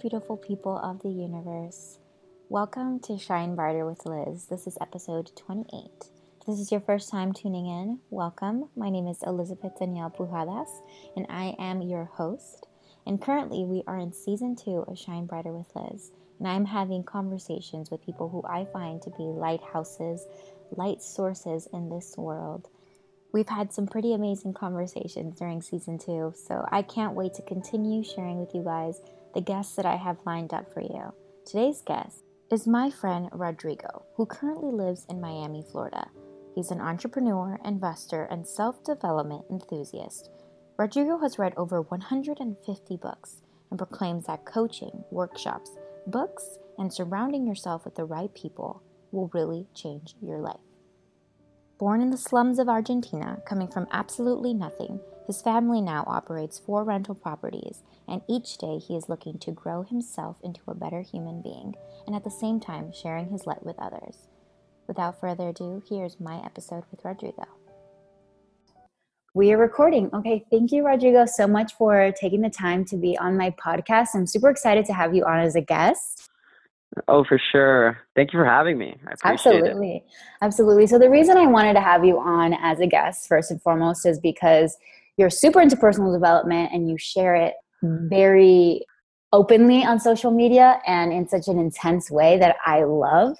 Beautiful people of the universe. Welcome to Shine Brighter with Liz. This is episode 28. If this is your first time tuning in, welcome. My name is Elizabeth Danielle Pujadas, and I am your host. And currently, we are in season two of Shine Brighter with Liz, and I'm having conversations with people who I find to be lighthouses, light sources in this world. We've had some pretty amazing conversations during season two, so I can't wait to continue sharing with you guys the guests that I have lined up for you. Today's guest is my friend Rodrigo, who currently lives in Miami, Florida. He's an entrepreneur, investor, and self development enthusiast. Rodrigo has read over 150 books and proclaims that coaching, workshops, books, and surrounding yourself with the right people will really change your life. Born in the slums of Argentina, coming from absolutely nothing, his family now operates four rental properties, and each day he is looking to grow himself into a better human being, and at the same time sharing his light with others. Without further ado, here's my episode with Rodrigo. We are recording. Okay, thank you, Rodrigo, so much for taking the time to be on my podcast. I'm super excited to have you on as a guest. Oh, for sure. Thank you for having me. Absolutely. It. Absolutely. So, the reason I wanted to have you on as a guest, first and foremost, is because you're super into personal development and you share it very openly on social media and in such an intense way that I love.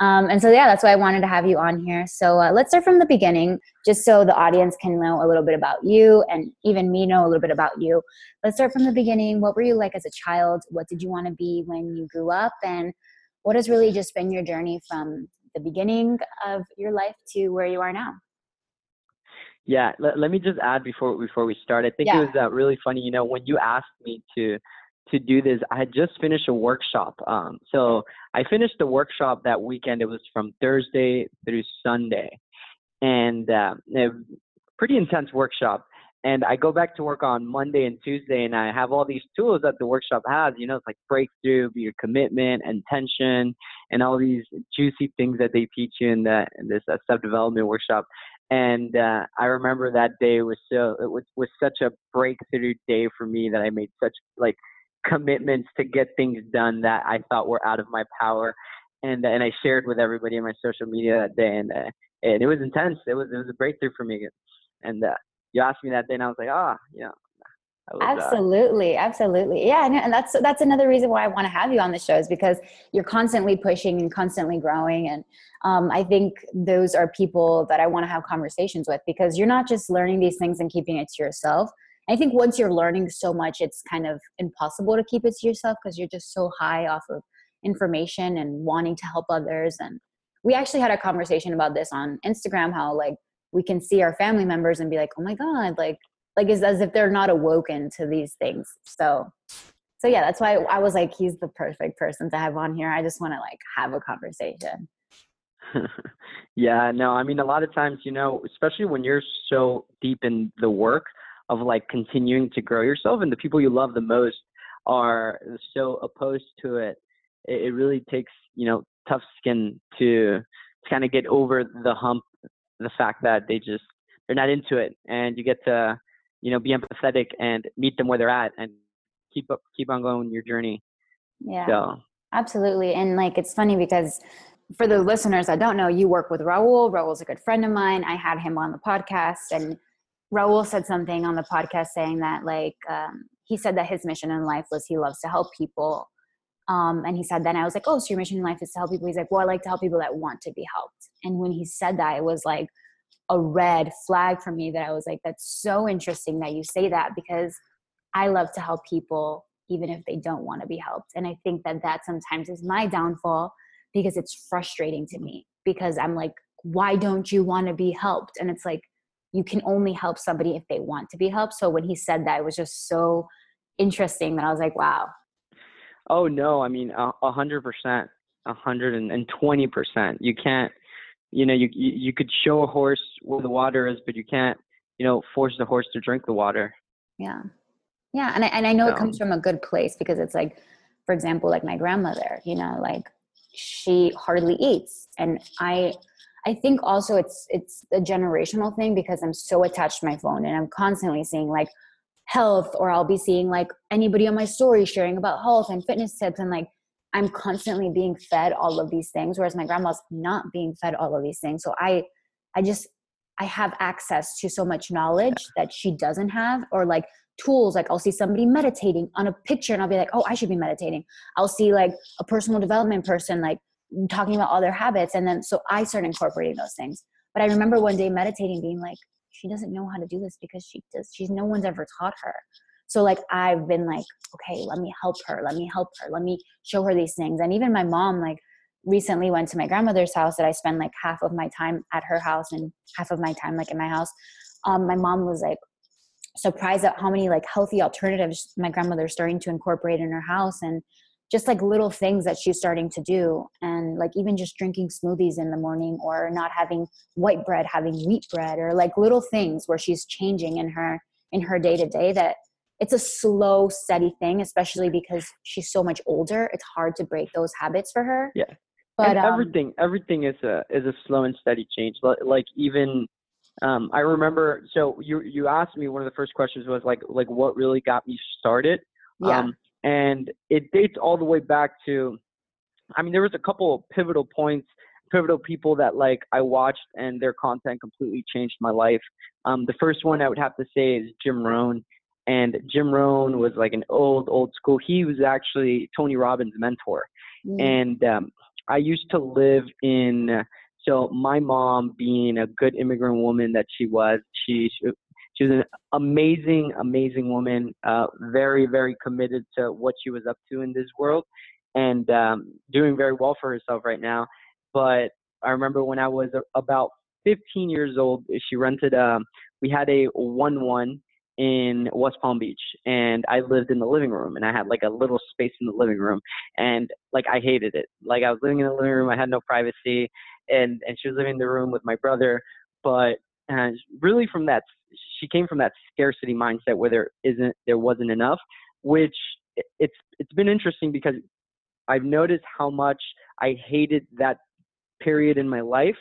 Um, and so, yeah, that's why I wanted to have you on here. So, uh, let's start from the beginning, just so the audience can know a little bit about you and even me know a little bit about you. Let's start from the beginning. What were you like as a child? What did you want to be when you grew up? And what has really just been your journey from the beginning of your life to where you are now? Yeah, let, let me just add before before we start. I think yeah. it was uh, really funny. You know, when you asked me to to do this. I had just finished a workshop. Um, so I finished the workshop that weekend. It was from Thursday through Sunday, and uh, a pretty intense workshop. And I go back to work on Monday and Tuesday, and I have all these tools that the workshop has. You know, it's like breakthrough, your commitment, intention, and all these juicy things that they teach you in, the, in this uh, self development workshop. And uh, I remember that day was so it was was such a breakthrough day for me that I made such like commitments to get things done that I thought were out of my power. And and I shared with everybody in my social media that day, and uh, and it was intense. It was it was a breakthrough for me. And uh, you asked me that day, and I was like, ah, oh, you know, absolutely, uh, absolutely, yeah, and that's that's another reason why I want to have you on the show is because you're constantly pushing and constantly growing, and um, I think those are people that I want to have conversations with because you're not just learning these things and keeping it to yourself. I think once you're learning so much, it's kind of impossible to keep it to yourself because you're just so high off of information and wanting to help others. And we actually had a conversation about this on Instagram how like we can see our family members and be like, oh my God, like, like it's as if they're not awoken to these things. So, so yeah, that's why I was like, he's the perfect person to have on here. I just want to like have a conversation. yeah, no, I mean, a lot of times, you know, especially when you're so deep in the work, of like continuing to grow yourself and the people you love the most are so opposed to it it, it really takes you know tough skin to, to kind of get over the hump the fact that they just they're not into it and you get to you know be empathetic and meet them where they're at and keep up keep on going your journey yeah so. absolutely and like it's funny because for the listeners that don't know you work with raul raul's a good friend of mine i had him on the podcast and Raul said something on the podcast saying that like um, he said that his mission in life was he loves to help people. Um, and he said then I was like, oh, so your mission in life is to help people. He's like, well, I like to help people that want to be helped. And when he said that, it was like a red flag for me that I was like, that's so interesting that you say that because I love to help people even if they don't want to be helped. And I think that that sometimes is my downfall because it's frustrating to me because I'm like, why don't you want to be helped? And it's like, you can only help somebody if they want to be helped. So when he said that, it was just so interesting that I was like, wow. Oh no, I mean a hundred percent, a hundred and twenty percent. You can't, you know, you, you could show a horse where the water is, but you can't, you know, force the horse to drink the water. Yeah, yeah, and I, and I know so. it comes from a good place because it's like, for example, like my grandmother, you know, like she hardly eats, and I I think also it's it's a generational thing because I'm so attached to my phone and I'm constantly seeing like health or I'll be seeing like anybody on my story sharing about health and fitness tips and like I'm constantly being fed all of these things whereas my grandma's not being fed all of these things. So I I just I have access to so much knowledge that she doesn't have or like tools like I'll see somebody meditating on a picture and I'll be like, "Oh, I should be meditating." I'll see like a personal development person like talking about all their habits and then so I start incorporating those things. But I remember one day meditating being like, she doesn't know how to do this because she does she's no one's ever taught her so like i've been like okay let me help her let me help her let me show her these things. And even my mom like recently went to my grandmother's house that i spend like half of my time at her house and half of my time like in my house. Um, my mom was like surprised at how many like healthy alternatives my grandmother's starting to incorporate in her house and just like little things that she's starting to do. And like even just drinking smoothies in the morning or not having white bread having wheat bread or like little things where she's changing in her in her day to day that it's a slow steady thing especially because she's so much older it's hard to break those habits for her yeah but um, everything everything is a is a slow and steady change like even um, I remember. So you you asked me one of the first questions was like like what really got me started. Yeah. Um, and it dates all the way back to i mean there was a couple pivotal points pivotal people that like i watched and their content completely changed my life um, the first one i would have to say is jim rohn and jim rohn was like an old old school he was actually tony robbins mentor mm. and um, i used to live in so my mom being a good immigrant woman that she was she she was an amazing, amazing woman, uh, very, very committed to what she was up to in this world and um, doing very well for herself right now. But I remember when I was about 15 years old, she rented, um, we had a 1 1 in West Palm Beach and I lived in the living room and I had like a little space in the living room and like I hated it. Like I was living in the living room, I had no privacy and and she was living in the room with my brother, but and really from that she came from that scarcity mindset where there isn't there wasn't enough which it's it's been interesting because i've noticed how much i hated that period in my life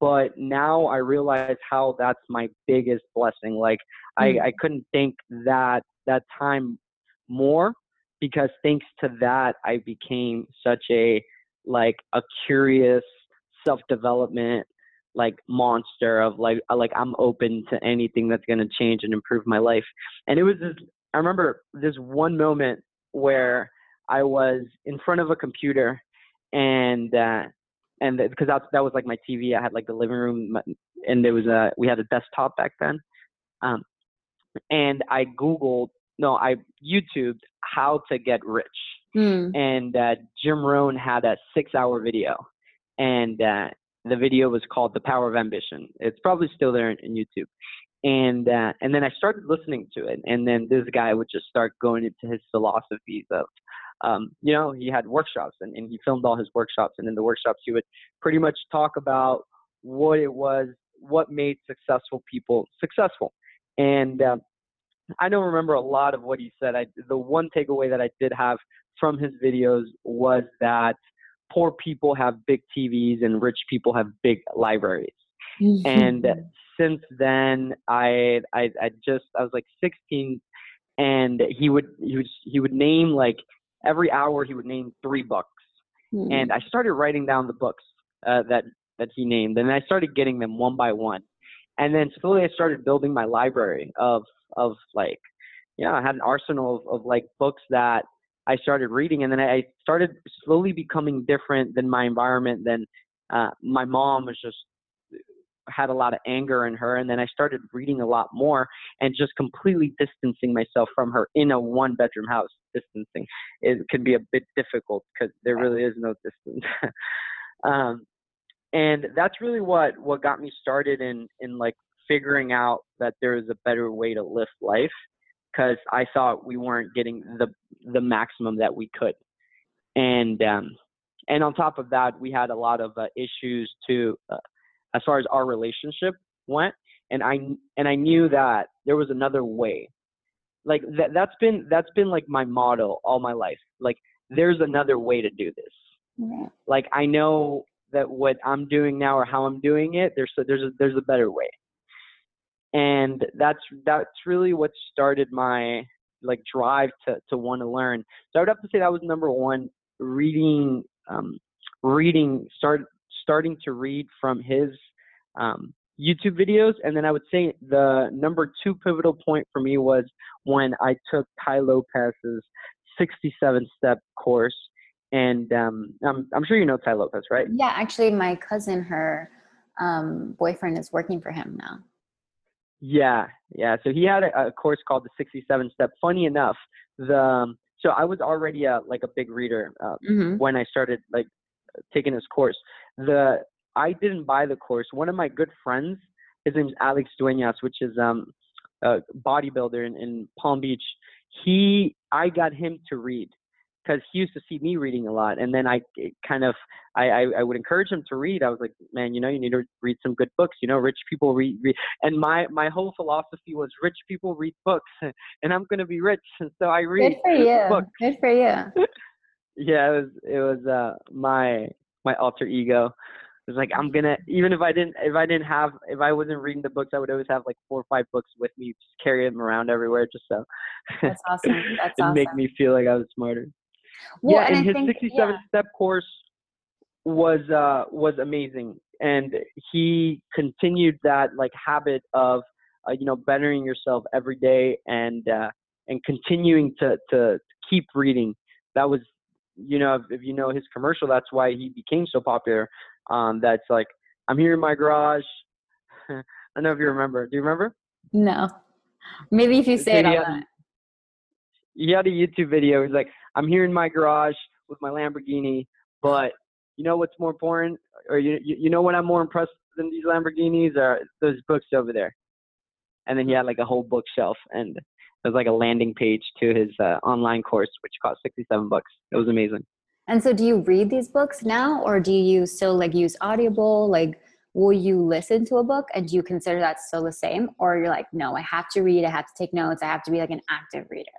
but now i realize how that's my biggest blessing like mm. i i couldn't thank that that time more because thanks to that i became such a like a curious self development like monster of like uh, like I'm open to anything that's going to change and improve my life. And it was this I remember this one moment where I was in front of a computer and uh and because that that was like my TV. I had like the living room and there was a we had a desktop back then. Um and I googled no, I YouTubed how to get rich. Mm. And uh, Jim Rohn had a 6-hour video and uh, the video was called "The Power of Ambition." It's probably still there in, in YouTube. And uh, and then I started listening to it, and then this guy would just start going into his philosophies of, um, you know, he had workshops and, and he filmed all his workshops, and in the workshops he would pretty much talk about what it was, what made successful people successful, and uh, I don't remember a lot of what he said. I the one takeaway that I did have from his videos was that poor people have big TVs and rich people have big libraries. Mm-hmm. And since then, I, I I just I was like 16, and he would he would he would name like every hour he would name three books, mm-hmm. and I started writing down the books uh, that that he named, and I started getting them one by one, and then slowly I started building my library of of like, yeah, I had an arsenal of, of like books that I started reading, and then I started slowly becoming different than my environment. Then uh, my mom was just had a lot of anger in her, and then I started reading a lot more and just completely distancing myself from her in a one bedroom house. Distancing it can be a bit difficult because there really is no distance. um, and that's really what what got me started in in like figuring out that there is a better way to live life because I thought we weren't getting the the maximum that we could, and um, and on top of that, we had a lot of uh, issues to uh, as far as our relationship went, and I and I knew that there was another way. Like that that's been that's been like my motto all my life. Like there's another way to do this. Yeah. Like I know that what I'm doing now or how I'm doing it, there's a, there's a, there's a better way. and that's that's really what started my like drive to to want to learn. So I would have to say that was number one. Reading, um, reading, start starting to read from his um, YouTube videos, and then I would say the number two pivotal point for me was when I took Tai Lopez's 67 step course. And um, I'm, I'm sure you know Tai Lopez, right? Yeah, actually, my cousin, her um, boyfriend, is working for him now. Yeah, yeah. So he had a, a course called the 67 Step. Funny enough, the um, so I was already a, like a big reader uh, mm-hmm. when I started like taking this course. The I didn't buy the course. One of my good friends, his name's Alex Duenas, which is um a bodybuilder in, in Palm Beach. He I got him to read because he used to see me reading a lot, and then I kind of I, I, I would encourage him to read. I was like, man, you know, you need to read some good books. You know, rich people read, read. and my my whole philosophy was rich people read books, and I'm gonna be rich, and so I read good for you. Books. Good for you. yeah, it was it was uh my my alter ego. It was like I'm gonna even if I didn't if I didn't have if I wasn't reading the books I would always have like four or five books with me just carry them around everywhere just so that's awesome that's it awesome. make me feel like I was smarter. Well, yeah, and, and his think, 67 yeah. step course was uh was amazing and he continued that like habit of uh, you know bettering yourself every day and uh and continuing to to keep reading that was you know if, if you know his commercial that's why he became so popular um, that's like, I'm here in my garage. I don't know if you remember. Do you remember? No. Maybe if you say it, I'll He had a YouTube video. He's like, I'm here in my garage with my Lamborghini, but you know what's more important? Or you, you know what I'm more impressed than these Lamborghinis are those books over there. And then he had like a whole bookshelf and there's like a landing page to his uh, online course, which cost 67 bucks. It was amazing. And so do you read these books now or do you still like use Audible? Like will you listen to a book and do you consider that still the same? Or you're like, no, I have to read, I have to take notes, I have to be like an active reader.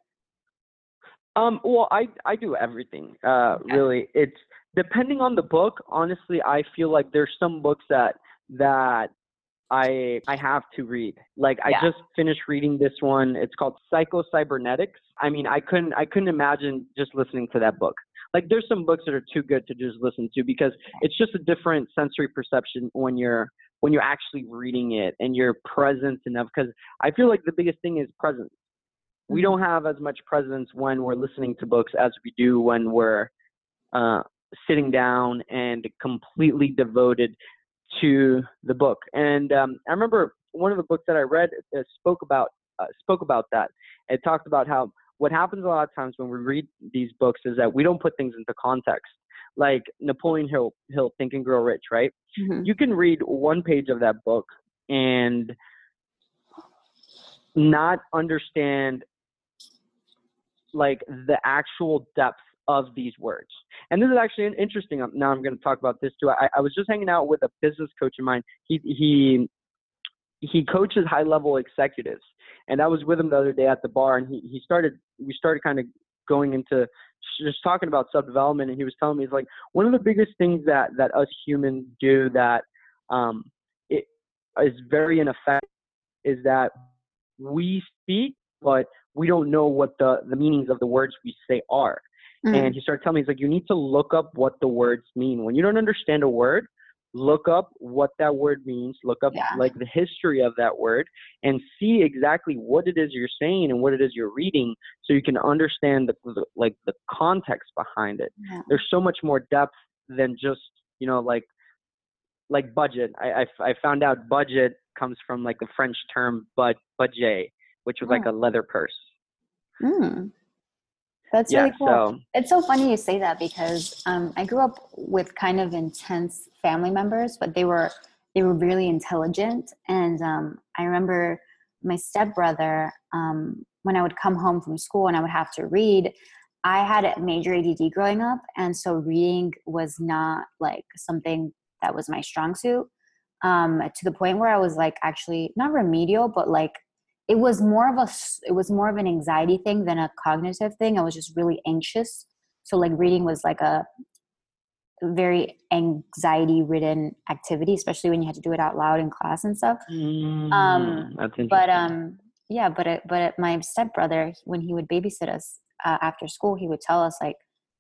Um, well, I I do everything. Uh, okay. really, it's depending on the book. Honestly, I feel like there's some books that that I I have to read. Like yeah. I just finished reading this one. It's called Psycho Cybernetics. I mean, I couldn't I couldn't imagine just listening to that book like there's some books that are too good to just listen to because it's just a different sensory perception when you're when you're actually reading it and you're present enough because i feel like the biggest thing is presence we mm-hmm. don't have as much presence when we're listening to books as we do when we're uh, sitting down and completely devoted to the book and um, i remember one of the books that i read uh, spoke about uh, spoke about that it talked about how what happens a lot of times when we read these books is that we don't put things into context. Like Napoleon Hill, Hill Think and Grow Rich, right? Mm-hmm. You can read one page of that book and not understand like the actual depth of these words. And this is actually interesting. Um, now I'm going to talk about this too. I, I was just hanging out with a business coach of mine. He he he coaches high level executives, and I was with him the other day at the bar, and he he started we started kind of going into just talking about self development, and he was telling me it's like one of the biggest things that that us humans do that um, it is very ineffective is that we speak, but we don't know what the the meanings of the words we say are. Mm. And he started telling me, he's like, you need to look up what the words mean. When you don't understand a word, look up what that word means look up yeah. like the history of that word and see exactly what it is you're saying and what it is you're reading so you can understand the, the like the context behind it yeah. there's so much more depth than just you know like like budget I, I, I found out budget comes from like the french term but bougette which was oh. like a leather purse mm. That's yeah, really cool. So, it's so funny you say that because um, I grew up with kind of intense family members, but they were they were really intelligent. And um, I remember my stepbrother um, when I would come home from school and I would have to read. I had a major ADD growing up, and so reading was not like something that was my strong suit. Um, to the point where I was like actually not remedial, but like it was more of a it was more of an anxiety thing than a cognitive thing i was just really anxious so like reading was like a very anxiety ridden activity, especially when you had to do it out loud in class and stuff. Mm, Um. But um, yeah, but it, but it, my stepbrother, when he would babysit us uh, after school, he would tell us like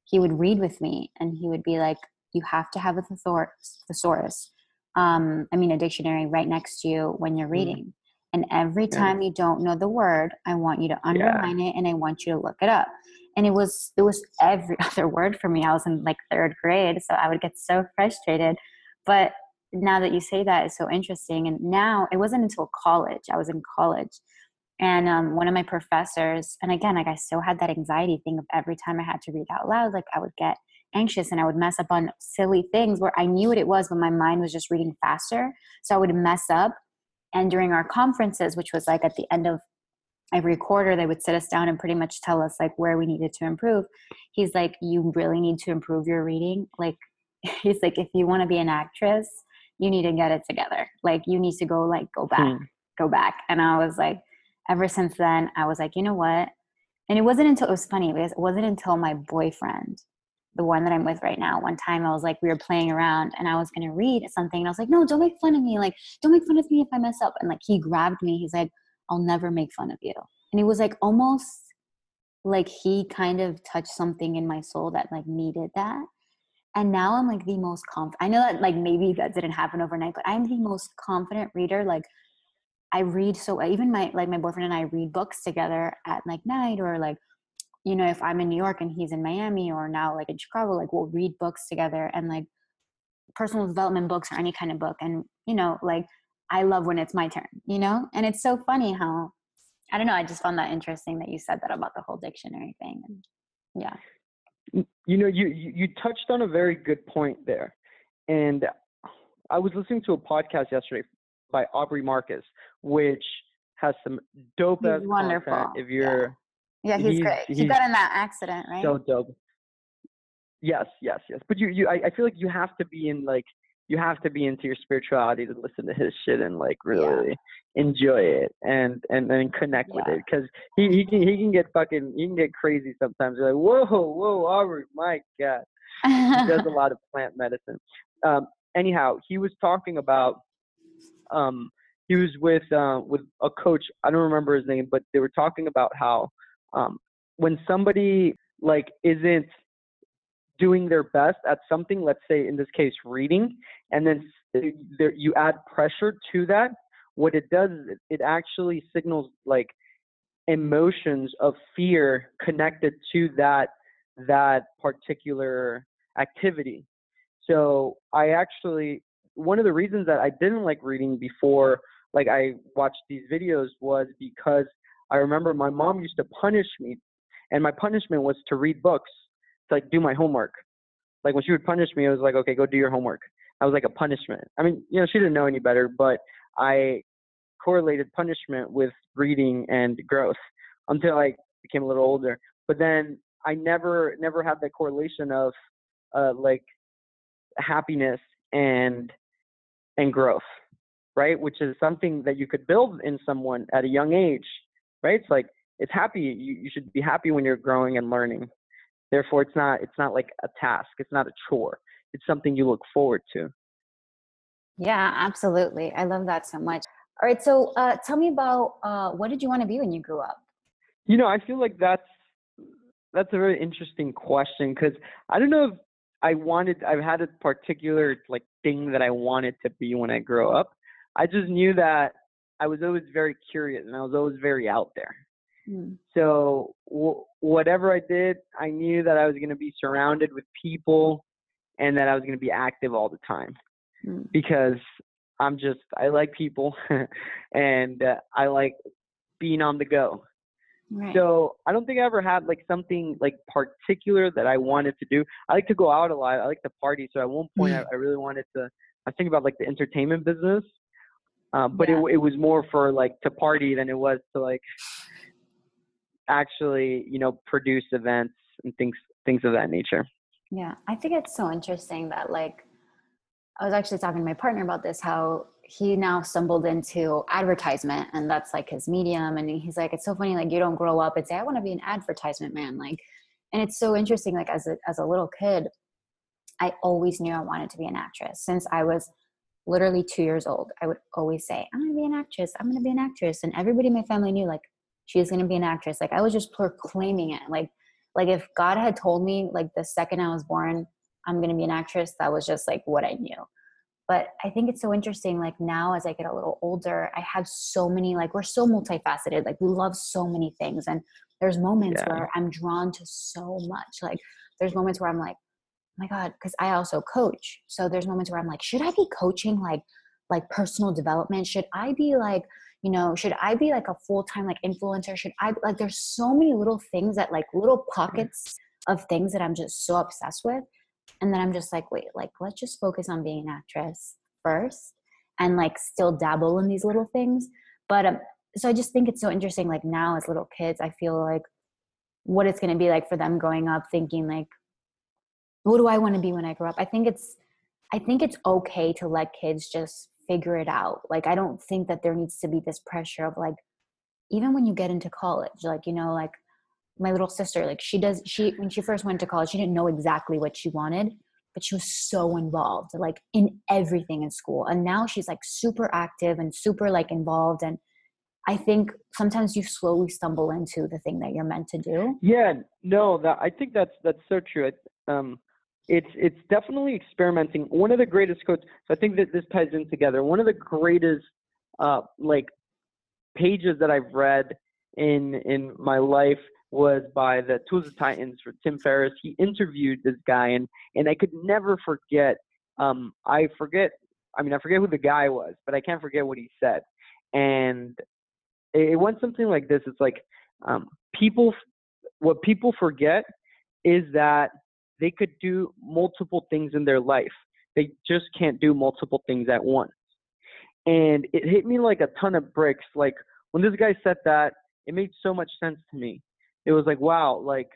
he would read with me, and he would be like, "You have to have a thesaurus, thesaurus. Um, I mean, a dictionary right next to you when you're Mm. Reading." And every Yeah. time you don't know the word, I want you to underline it and I want you to look it up. And it was it was every other word for me. I was in like third grade, so I would get so frustrated. But now that you say that, it's so interesting. And now it wasn't until college. I was in college, and um, one of my professors, and again, like I still had that anxiety thing of every time I had to read out loud, like I would get anxious and I would mess up on silly things where I knew what it was, but my mind was just reading faster. So I would mess up. And during our conferences, which was like at the end of every quarter, they would sit us down and pretty much tell us like where we needed to improve. He's like, You really need to improve your reading. Like, he's like, If you want to be an actress, you need to get it together. Like, you need to go, like, go back, Hmm. go back. And I was like, Ever since then, I was like, You know what? And it wasn't until it was funny because it wasn't until my boyfriend the one that I'm with right now. One time I was like, we were playing around and I was going to read something and I was like, no, don't make fun of me. Like, don't make fun of me if I mess up. And like, he grabbed me. He's like, I'll never make fun of you. And it was like almost like he kind of touched something in my soul that like needed that. And now I'm like the most confident. I know that like maybe that didn't happen overnight, but I'm the most confident reader. Like, I read so even my like my boyfriend and I read books together at like night or like you know, if I'm in New York and he's in Miami or now like in Chicago, like we'll read books together and like personal development books or any kind of book. And, you know, like I love when it's my turn, you know? And it's so funny how, I don't know, I just found that interesting that you said that about the whole dictionary thing. And yeah. you know you, you touched on a very good point there and i was listening to a podcast yesterday by aubrey marcus which has some dope ass wonderful, content if you're Yeah, he's, He's- great. he he's got in that accident, right? so dope yes yes yes but you you I, I feel like you have to be in like you have to be into your spirituality to listen to his shit and like really enjoy it and and and connect with it because he he can he can get fucking he can get crazy sometimes you're like whoa whoa aubrey my god he does a lot of plant medicine. Um, anyhow, he was talking about um, he was with uh, with a coach. I don't remember his name, but they were talking about how um, when somebody like isn't doing their best at something, let's say in this case reading, and then you add pressure to that, what it does is it actually signals like emotions of fear connected to that that particular activity. So I actually one of the reasons that I didn't like reading before like I watched these videos was because I remember my mom used to punish me and my punishment was to read books to like do my homework. Like when she would punish me, it was like, okay, go do your homework. That was like a punishment. I mean, you know, she didn't know any better, but I correlated punishment with reading and growth until I became a little older. But then I never never had that correlation of uh, like happiness and and growth, right? Which is something that you could build in someone at a young age, right? It's like it's happy. You you should be happy when you're growing and learning. Therefore, it's not it's not like a task. It's not a chore. It's something you look forward to. yeah, absolutely. I love that so much. All right. So uh, tell me about uh, what did you want to be when you grew up? You know, I feel like that's that's a very interesting question because I don't know if I wanted. I've had a particular like thing that I wanted to be when I grow up. I just knew that I was always very curious and I was always very out there. Hmm. So w- whatever I did, I knew that I was going to be surrounded with people and that I was going to be active all the time Hmm. because I'm just I like people and uh, I like being on the go. Right. So I don't think I ever had like something like particular that I wanted to do. I like to go out a lot. I like to party. So at one point I, I really wanted to. I think about like the entertainment business, uh, but Yeah. it it was more for like to party than it was to like actually you know produce events and things things of that nature. Yeah, I think it's so interesting that like I was actually talking to my partner about this how he now stumbled into advertisement and that's like his medium and he's like it's so funny like you don't grow up and say I want to be an advertisement man like and it's so interesting like as a as a little kid I always knew I wanted to be an actress since I was literally two years old. I would always say, I'm going to be an actress. I'm going to be an actress. And everybody in my family knew, like, she was going to be an actress. Like, I was just proclaiming it. Like, like if God had told me, like, the second I was born, I'm going to be an actress, that was just like what I knew. But I think it's so interesting. Like, now as I get a little older, I have so many, like, we're so multifaceted. Like, we love so many things. And there's moments yeah. where I'm drawn to so much. Like, there's moments where I'm like, my god because i also coach. So there's moments where i'm like should i be coaching like like personal development? Should i be like you know should i be like a full-time like influencer? Should i like there's so many little things that like little pockets of things that i'm just so obsessed with. And then i'm just like wait like let's just focus on being an actress first and like still dabble in these little things. But um so i just think it's so interesting like now as little kids i feel like what it's going to be like for them growing up thinking like what do I want to be when I grow up? I think it's I think it's okay to let kids just figure it out. Like I don't think that there needs to be this pressure of like even when you get into college, like you know, like my little sister, like she does she when she first went to college, she didn't know exactly what she wanted, but she was so involved like in everything in school. And now she's like super active and super like involved and I think sometimes you slowly stumble into the thing that you're meant to do. Yeah, no, that I think that's that's so true. Um, it's it's definitely experimenting. One of the greatest quotes. So I think that this ties in together. One of the greatest uh, like pages that I've read in in my life was by the Tools of Titans for Tim Ferriss. He interviewed this guy, and and I could never forget. Um, I forget. I mean, I forget who the guy was, but I can't forget what he said. And it, went something like this. It's like um, people. What people forget is that they could do multiple things in their life. They just can't do multiple things at once. And it hit me like a ton of bricks. Like when this guy said that, it made so much sense to me. It was like, wow, like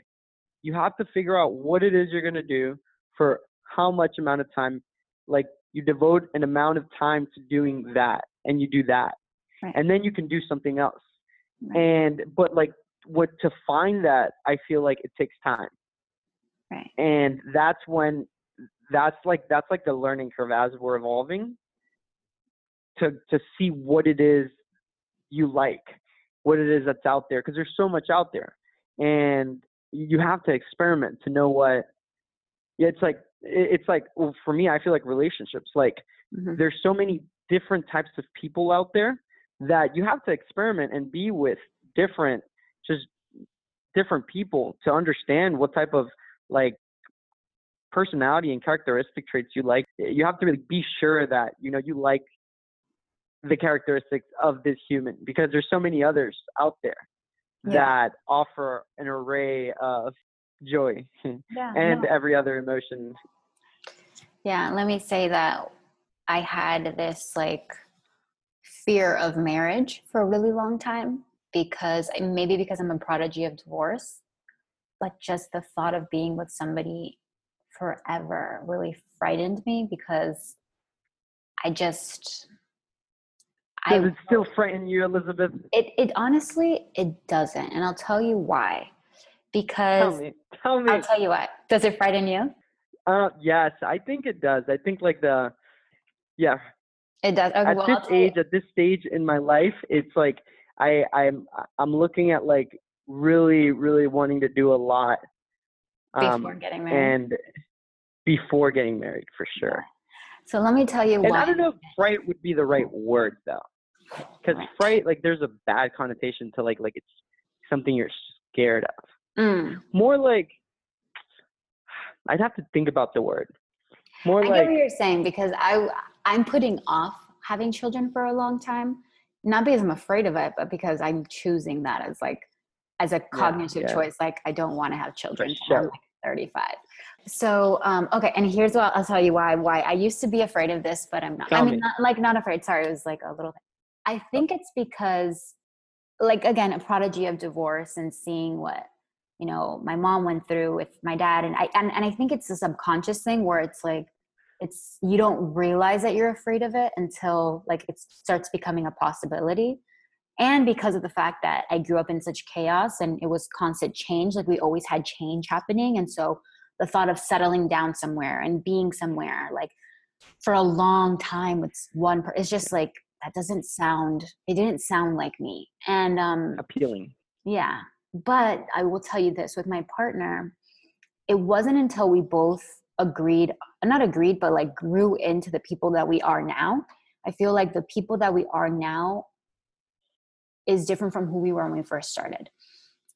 you have to figure out what it is you're going to do for how much amount of time. Like you devote an amount of time to doing that and you do that. Right. And then you can do something else. Right. And, but like what to find that, I feel like it takes time. Right. And that's when that's like that's like the learning curve as we're evolving to to see what it is you like, what it is that's out there because there's so much out there. And you have to experiment to know what yeah, it's like it's like well, for me I feel like relationships like mm-hmm. there's so many different types of people out there that you have to experiment and be with different just different people to understand what type of like personality and characteristic traits you like eh, you have to really be sure that you know you like the mm. characteristics of this human because there's so many others out there yeah. that offer an array of joy yeah, and no. every other emotion yeah let me say that i had this like fear of marriage for a really long time because maybe because i'm a prodigy of divorce but just the thought of being with somebody forever really frightened me because I just does I, it still frighten you, Elizabeth? It it honestly it doesn't, and I'll tell you why. Because tell me, tell me. I'll tell you what. Does it frighten you? Uh, yes, I think it does. I think like the, yeah. It does. Okay, at well, this age, at this stage in my life, it's like I I'm I'm looking at like really, really wanting to do a lot um, before getting married. And before getting married, for sure. So let me tell you and why. I don't know if fright would be the right word though, because fright, like, there's a bad connotation to like, like it's something you're scared of. Mm. More like, I'd have to think about the word. More I like, get what you're saying because I I'm putting off having children for a long time, not because I'm afraid of it, but because I'm choosing that as like as a cognitive yeah, yeah. choice like i don't want to have children sure. i'm like 35 so um okay and here's what i'll tell you why why i used to be afraid of this but i'm not tell i mean me. not like not afraid sorry it was like a little i think it's because like again a prodigy of divorce and seeing what you know my mom went through with my dad and i and, and i think it's a subconscious thing where it's like it's you don't realize that you're afraid of it until like it starts becoming a possibility and because of the fact that I grew up in such chaos and it was constant change, like we always had change happening. And so the thought of settling down somewhere and being somewhere like for a long time with one per- it's just like that doesn't sound it didn't sound like me. And um appealing. yeah. But i will tell you this with my partner it wasn't until we both agreed not agreed but like grew into the people that we are now. I feel like the people that we are now is different from who we were when we first started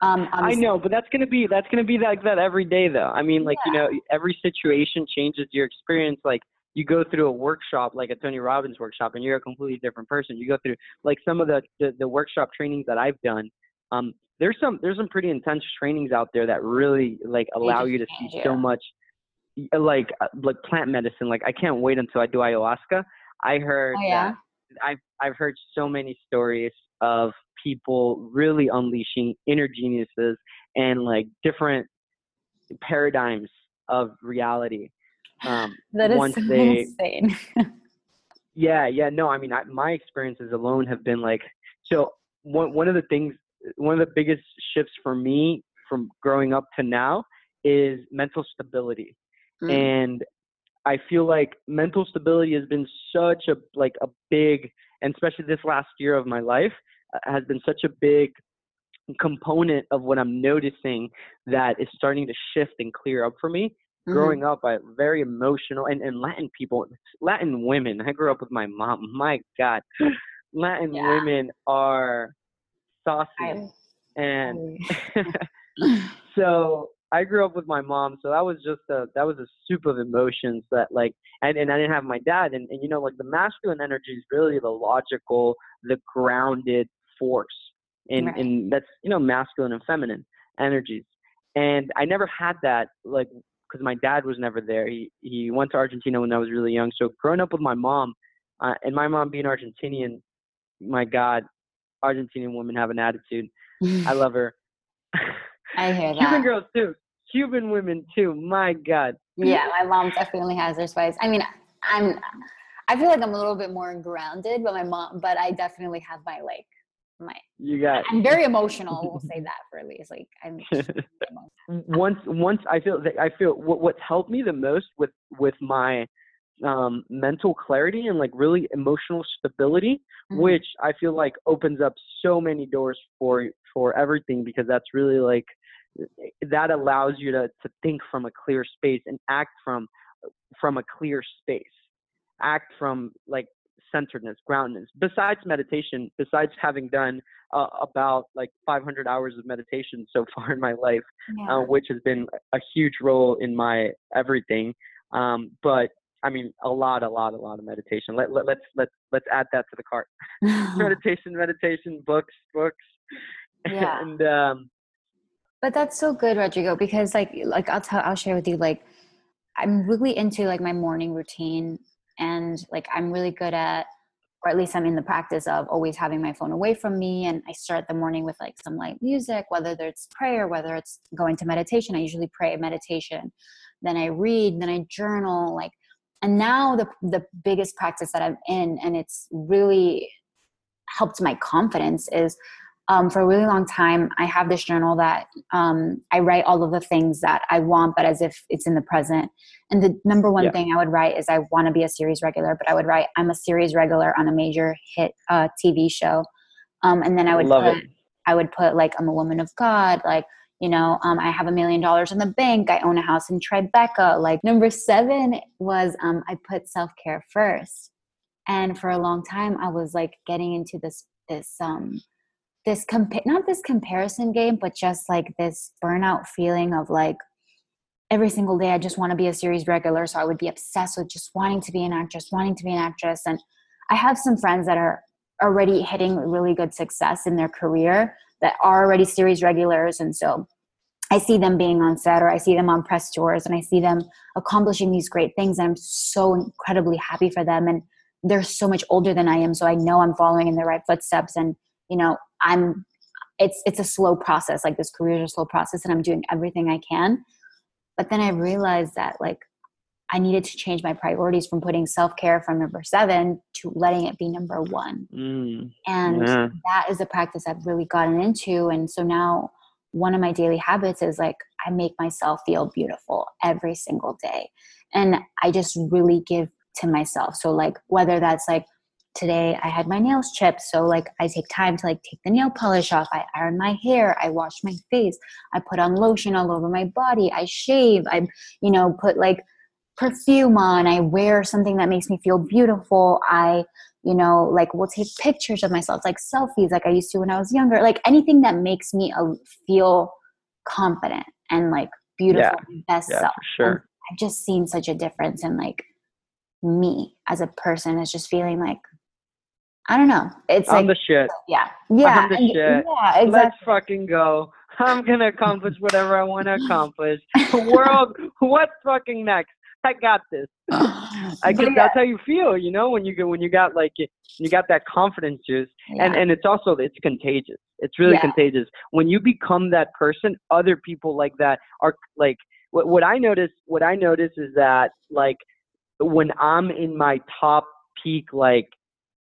um, I know, but that's gonna be that's gonna be like that every day, though. I mean, like yeah. you know, every situation changes your experience. Like you go through a workshop, like a Tony Robbins workshop, and you're a completely different person. You go through like some of the the, the workshop trainings that I've done. Um, there's some there's some pretty intense trainings out there that really like allow you to see yeah. so much, like uh, like plant medicine. Like I can't wait until I do ayahuasca. I heard oh, yeah? I've I've heard so many stories of people really unleashing inner geniuses and like different paradigms of reality. Um, that is once so they, insane. yeah, yeah, no, I mean, I, my experiences alone have been like so. One one of the things, one of the biggest shifts for me from growing up to now is mental stability, mm. and I feel like mental stability has been such a like a big, and especially this last year of my life, has been such a big component of what I'm noticing that is starting to shift and clear up for me. Mm-hmm. Growing up, I very emotional and, and Latin people, Latin women. I grew up with my mom. My God, Latin yeah. women are saucy, I'm, and so I grew up with my mom, so that was just a that was a soup of emotions that like and, and I didn't have my dad. And, and you know like the masculine energy is really the logical, the grounded, force and right. and that's you know masculine and feminine energies. And i never had that like because my dad was never there. He he went to argentina when i was really young. So growing up with my mom uh, and my mom being argentinian my god argentinian women have an attitude. I love her. I hear that. cuban girls too cuban women too my god. Yeah my mom definitely has her spice i mean i'm i feel like i'm a little bit more grounded but my mom but i definitely have my like my you got i'm very emotional we'll say that for at least like i'm once once i feel that i feel what, what's helped me the most with with my um mental clarity and like really emotional stability mm-hmm. which i feel like opens up so many doors for for everything because that's really like that allows you to to think from a clear space and act from from a clear space act from like centeredness, groundedness. Besides meditation, besides having done uh, about like 500 hours of meditation so far in my life, uh, yeah. uh, which has been a huge role in my everything. Um, but I mean, a lot, a lot, a lot of meditation. Let, let, let's let's let's add that to the cart. meditation, meditation, books, books, yeah. and um, but that's so good, Rodrigo, because like like I'll tell I'll share with you like I'm really into like my morning routine and like i'm really good at or at least i'm in the practice of always having my phone away from me and i start the morning with like some light music whether it's prayer whether it's going to meditation. I usually pray meditation then i read then i journal like and now the the biggest practice that i'm in and it's really helped my confidence is um, for a really long time i have this journal that um, i write all of the things that i want but as if it's in the present and the number one yeah. thing i would write is i want to be a series regular but i would write i'm a series regular on a major hit uh, tv show um, and then i would Love put it. i would put like i'm a woman of god like you know um, i have a million dollars in the bank i own a house in tribeca like number seven was um, i put self-care first and for a long time i was like getting into this this um this compa- not this comparison game but just like this burnout feeling of like every single day i just want to be a series regular so i would be obsessed with just wanting to be an actress wanting to be an actress and i have some friends that are already hitting really good success in their career that are already series regulars and so i see them being on set or i see them on press tours and i see them accomplishing these great things and i'm so incredibly happy for them and they're so much older than i am so i know i'm following in the right footsteps and you know i'm it's it's a slow process like this career is a slow process and i'm doing everything i can but then i realized that like i needed to change my priorities from putting self-care from number seven to letting it be number one mm, and yeah. that is a practice i've really gotten into and so now one of my daily habits is like I make myself feel beautiful every single day. And I just really give to myself. So like whether that's like today I had my nails chipped, so like I take time to like take the nail polish off, I iron my hair, I wash my face, I put on lotion all over my body, I shave, I you know put like perfume on, I wear something that makes me feel beautiful, I you know like will take pictures of myself like selfies like I used to when I was younger, like anything that makes me uh, feel confident and like beautiful yeah. best yeah, self. sure. And I've just seen such a difference in like me as a person. Is just feeling like I don't know. It's I'm like the shit. yeah, yeah, I'm the and- shit. yeah, Let's fucking go. I'm gonna accomplish whatever I want to accomplish. World, what's fucking next? I got this. I guess yeah, that's how you feel, you know, when you get when you got like you got that confidence juice, and and it's also it's contagious. It's really Yeah. contagious when you become that person. Other people like that are like what what I notice. What I notice is that like when I'm in my top peak, like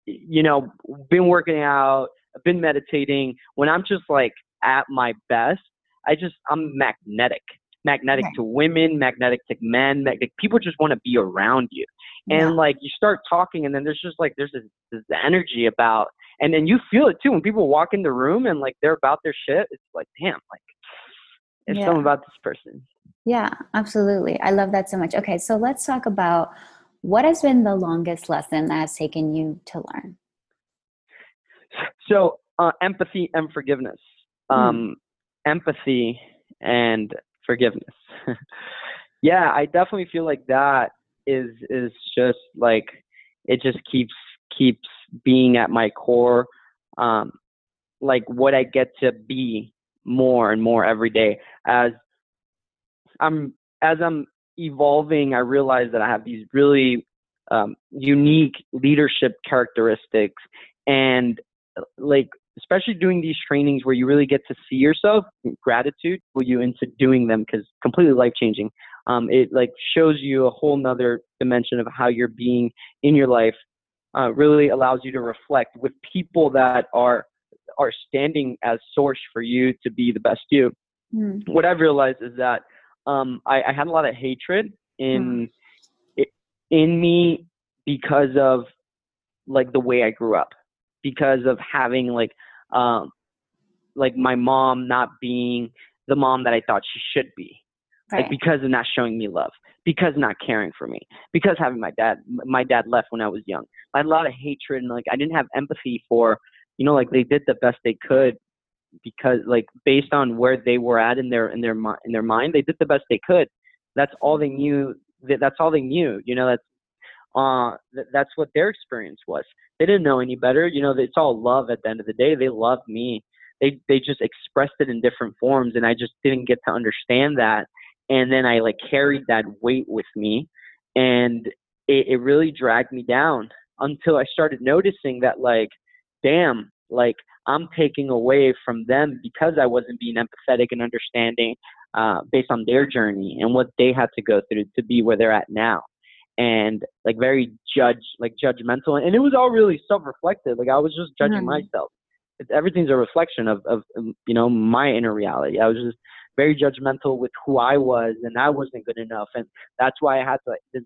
you know, been working out, I've been meditating. When I'm just like at my best, I just I'm magnetic, magnetic Right. to women, magnetic to men. Magnetic. People just want to be around you, and Yeah. like you start talking, and then there's just like there's this, this energy about, and then you feel it too when people walk in the room and like they're about their shit. It's like damn, like it's Yeah. something about this person. Yeah, absolutely. I love that so much. Okay, so let's talk about what has been the longest lesson that has taken you to learn. So uh, empathy and forgiveness. Hmm. Um, Empathy and forgiveness. yeah, I definitely feel like that is is just like it just keeps keeps being at my core. Um, like what I get to be more and more every day as I'm as I'm evolving. I realized that I have these really um, unique leadership characteristics and uh, like especially doing these trainings where you really get to see yourself gratitude will you into doing them because completely life changing um, it like shows you a whole nother dimension of how you're being in your life uh, really allows you to reflect with people that are are standing as source for you to be the best you Hmm. what I've realized is that um, I, I had a lot of hatred in i in me because of like the way I grew up, because of having like um, like my mom not being the mom that I thought she should be, Right. like because of not showing me love, because not caring for me, because having my dad my dad left when I was young. I had a lot of hatred and like I didn't have empathy for you know like they did the best they could because like based on where they were at in their in their in their mind they did the best they could. That's all they knew that that's all they knew you know that's uh th- that's what their experience was. They didn't know any better you know it's all love at the end of the day. They loved me. They they just expressed it in different forms and i just didn't get to understand that and then i like carried that weight with me and it, it really dragged me down until i started noticing that like damn like I'm taking away from them because I wasn't being empathetic and understanding uh, based on their journey and what they had to go through to be where they're at now. And like very judge, like judgmental, and it was all really self-reflective. Like I was just judging Mhm. myself. It's, everything's a reflection of, of, um, you know, my inner reality. I was just very judgmental with who I was, and I wasn't good enough, and that's why I had to, like, this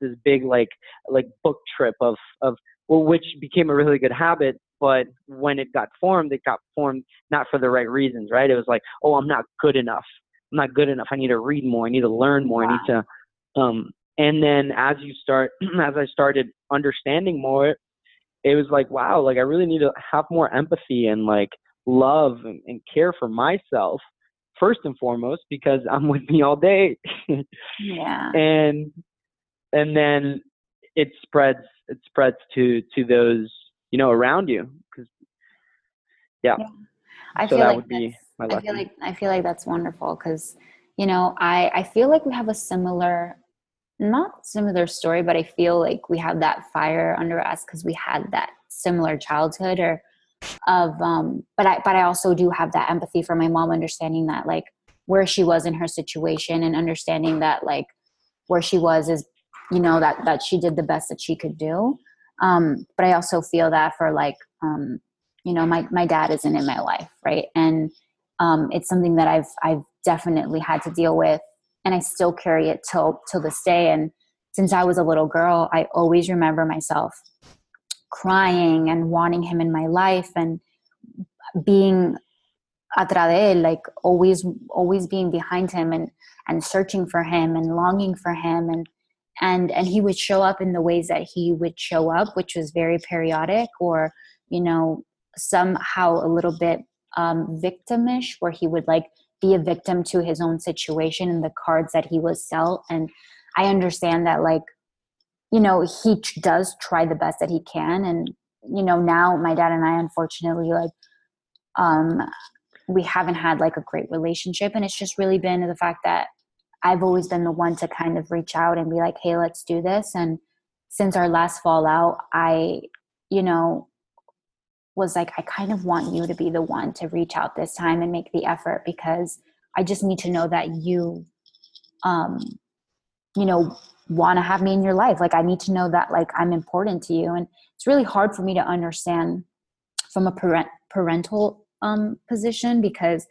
this big like like book trip of of well, which became a really good habit. But when it got formed, it got formed not for the right reasons, right? It was like, oh, I'm not good enough. I'm not good enough. I need to read more. I need to learn more. I need to, um, and then as you start, as I started understanding more, it was like, wow, like I really need to have more empathy and like love and, and care for myself first and foremost because I'm with me all day. Yeah. and and then it spreads it spreads to to those you know around you because yeah. Yeah. I so feel that like would be that's- my I feel like I feel like that's wonderful because you know I I feel like we have a similar not similar story but I feel like we have that fire under us because we had that similar childhood or of um but I but I also do have that empathy for my mom understanding that like where she was in her situation and understanding that like where she was is you know that that she did the best that she could do um but I also feel that for like um you know my my dad isn't in my life right and um, it's something that I've I've definitely had to deal with, and I still carry it till till this day. And since I was a little girl, I always remember myself crying and wanting him in my life and being atrás de él, like always always being behind him and and searching for him and longing for him and and and he would show up in the ways that he would show up which was very periodic or you know somehow a little bit um, victimish where he would like be a victim to his own situation and the cards that he was dealt. And i understand that like you know he does try the best that he can. And you know now my dad and i unfortunately like um we haven't had like a great relationship. And it's just really been the fact that i've always been the one to kind of reach out and be like hey let's do this. And since our last fallout i you know was like i kind of want you to be the one to reach out this time and make the effort because i just need to know that you um you know want to have me in your life. Like i need to know that like i'm important to you. And it's really hard for me to understand from a parent parental um, position because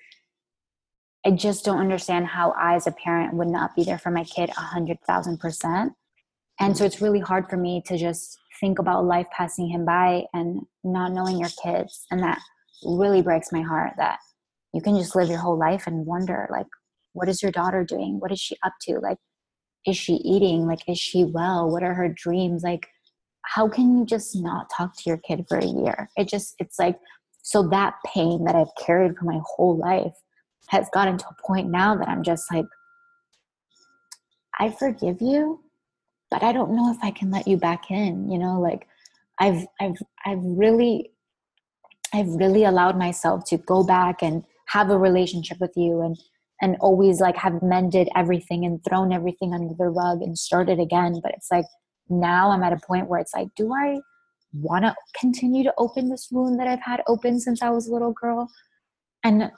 I just don't understand how I, as a parent, would not be there for my kid a hundred thousand percent. And so it's really hard for me to just think about life passing him by and not knowing your kids. And that really breaks my heart that you can just live your whole life and wonder, like, what is your daughter doing? What is she up to? Like, is she eating? Like, is she well? What are her dreams? Like, how can you just not talk to your kid for a year? It just, it's like so that pain that I've carried for my whole life has gotten to a point now that I'm just like, I forgive you, but I don't know if I can let you back in. You know, like I've I've I've really I've really allowed myself to go back and have a relationship with you and and always like have mended everything and thrown everything under the rug and started again. But it's like now I'm at a point where it's like, do I want to continue to open this wound that I've had open since I was a little girl and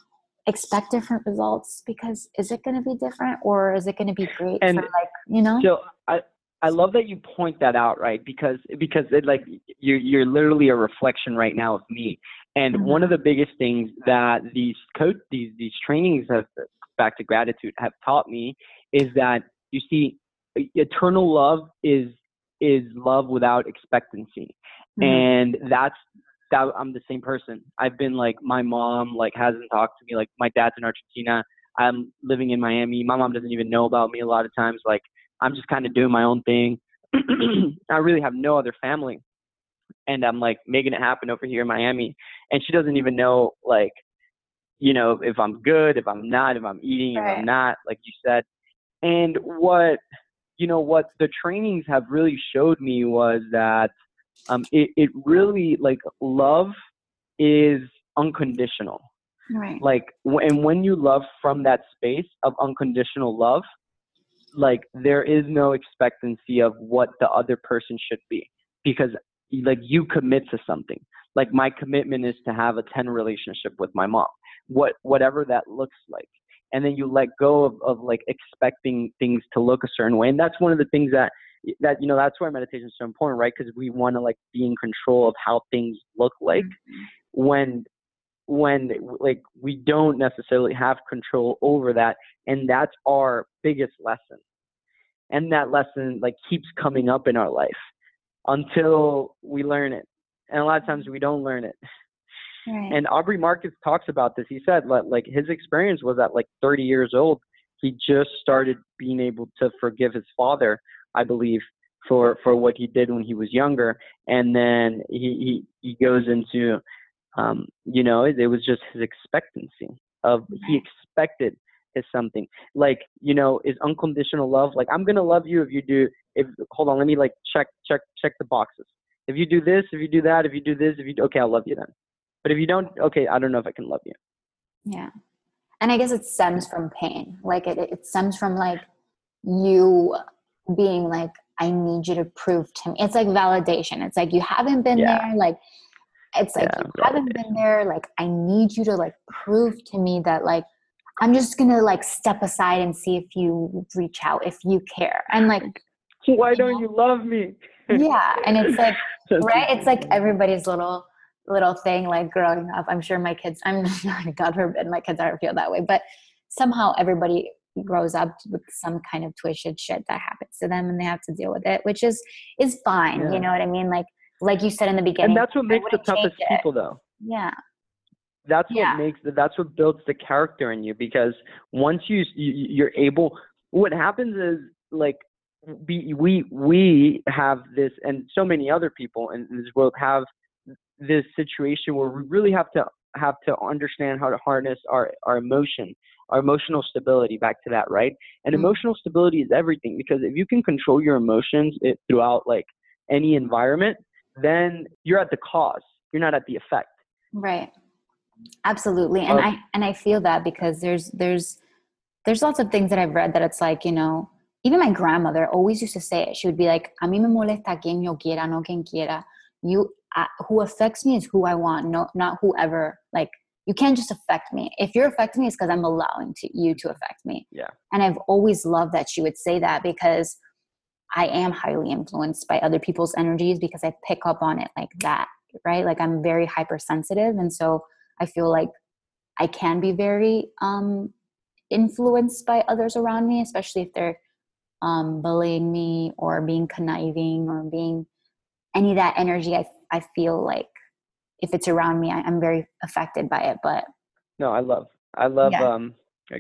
expect different results because is it going to be different or is it going to be great and for like, you know? So I, I love that you point that out, right? Because because it like you're you're literally a reflection right now of me. And mm-hmm. one of the biggest things that these coach these these trainings have back to gratitude have taught me is that you see eternal love is is love without expectancy. Mm-hmm. And that's that I'm the same person. I've been like my mom like hasn't talked to me like my dad's in Argentina. I'm living in Miami. My mom doesn't even know about me a lot of times. Like I'm just kind of doing my own thing. I really have no other family. And I'm like making it happen over here in Miami. And she doesn't even know like, you know, if I'm good, if I'm not, if I'm eating, right. if I'm not, like you said. And what you know what the trainings have really showed me was that um, it, it really like love is unconditional. Right. Like and when you love from that space of unconditional love like there is no expectancy of what the other person should be because like you commit to something. Like my commitment is to have a 10 relationship with my mom what whatever that looks like. And then you let go of, of like expecting things to look a certain way. And that's one of the things that that you know that's why meditation is so important right? Because we want to like be in control of how things look like mm-hmm. when when like we don't necessarily have control over that and that's our biggest lesson. And that lesson like keeps coming up in our life until we learn it. And a lot of times we don't learn it. Right. and aubrey marcus talks about this. He said like his experience was at like 30 years old he just started being able to forgive his father I believe, for for what he did when he was younger, and then he he, he goes into, um, you know, it, it was just his expectancy of he expected is something. Like you know is unconditional love like i'm gonna love you if you do if hold on let me like check check check the boxes. If you do this if you do that if you do this if you do, okay i'll love you then. But if you don't okay i don't know if i can love you. Yeah. And i guess it stems from pain. Like it, it stems from like you being like i need you to prove to me it's like validation it's like you haven't been yeah. there like it's like yeah, you haven't been there like i need you to like prove to me that like i'm just gonna like step aside and see if you reach out if you care and like why you don't know? you love me yeah and it's like right it's like everybody's little little thing like growing up. I'm sure my kids, I'm God forbid my kids ever feel that way, but somehow everybody grows up with some kind of twisted shit that happens to them and they have to deal with it, which is is fine. Yeah. You know what I mean? Like like you said in the beginning. And that's what makes the toughest people though. Yeah. That's what yeah. makes that's what builds the character in you because once you, you you're able what happens is like we we we have this and so many other people in this world have this situation where we really have to have to understand how to harness our, our emotion, our emotional stability, back to that, right? And mm-hmm. emotional stability is everything because if you can control your emotions it, throughout like any environment, then you're at the cause. You're not at the effect. Right. Absolutely. And um, I and I feel that because there's there's there's lots of things that I've read that it's like, you know, even my grandmother always used to say it. She would be like, a mí me molesta quien yo quiera, no quien quiera. You who affects me is who I want, no, not whoever. Like you can't just affect me. If you're affecting me, it's because I'm allowing to, you to affect me. Yeah. And I've always loved that she would say that because I am highly influenced by other people's energies because I pick up on it like that, right? Like I'm very hypersensitive, and so I feel like I can be very um, influenced by others around me, especially if they're um, bullying me or being conniving or being any of that energy. I I feel like if it's around me, I, am very affected by it. But no, I love, I love, yeah. um,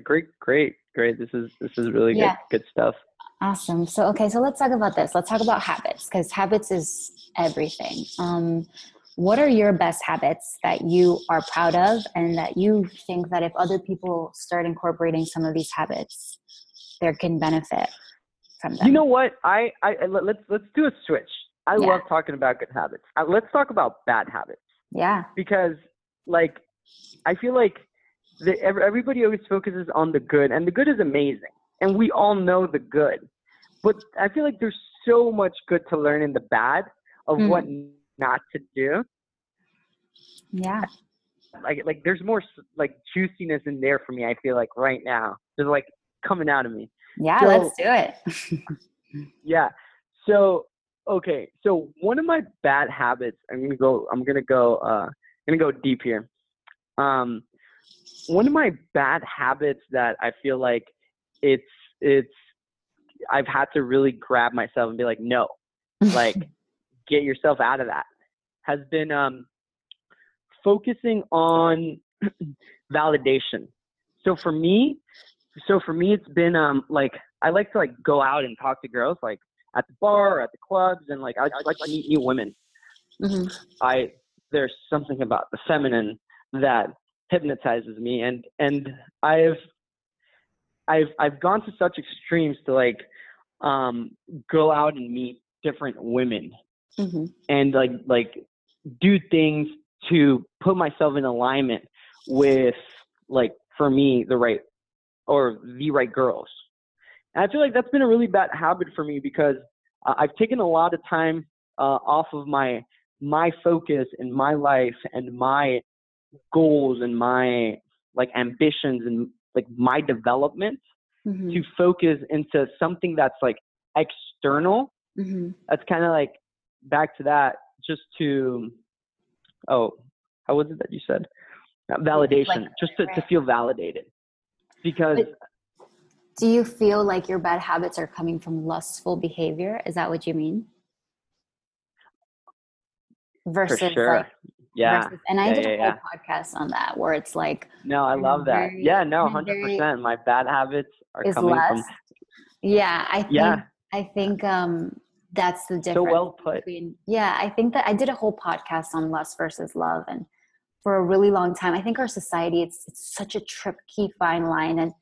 great, great, great. This is, this is really yeah. good, good stuff. Awesome. So, okay, so let's talk about this. Let's talk about habits because habits is everything. Um, what are your best habits that you are proud of and that you think that if other people start incorporating some of these habits, there can benefit from them? You know what? I, I let's let's do a switch. I yeah. love talking about good habits. Uh, let's talk about bad habits. Yeah. Because like I feel like the, everybody always focuses on the good, and the good is amazing, and we all know the good. But I feel like there's so much good to learn in the bad of mm. what not to do. Yeah. Like like there's more like juiciness in there for me. I feel like right now there's like coming out of me. Yeah, so, let's do it. yeah. So okay, so one of my bad habits, I'm gonna go, I'm gonna go, uh, I'm gonna go deep here. Um, one of my bad habits that I feel like it's, it's, I've had to really grab myself and be like, no, like, get yourself out of that. Has been um, focusing on validation. So for me, so for me, it's been um, like I like to like go out and talk to girls, like at the bar, at the clubs, and like I, I like to meet new women. Mm-hmm. I there's something about the feminine that hypnotizes me, and and I've I've I've gone to such extremes to like um, go out and meet different women mm-hmm. and like like do things to put myself in alignment with like for me the right or the right girls and I feel like that's been a really bad habit for me because uh, I've taken a lot of time uh, off of my my focus and my life and my goals and my like ambitions and like my development mm-hmm. to focus into something that's like external. Mm-hmm. That's kind of like back to that just to oh how was it that you said validation like, just to, right. to feel validated because but, do you feel like your bad habits are coming from lustful behavior? Is that what you mean? Versus For sure. like yeah. Versus, and I yeah, did yeah, a whole yeah. podcast on that where it's like No, I love that. Very, yeah, no, hundred percent. My bad habits are coming less. from Yeah, I think yeah. I think um that's the difference. So well put. Between, yeah, I think that I did a whole podcast on lust versus love and for a really long time. I think our society it's it's such a tricky fine line and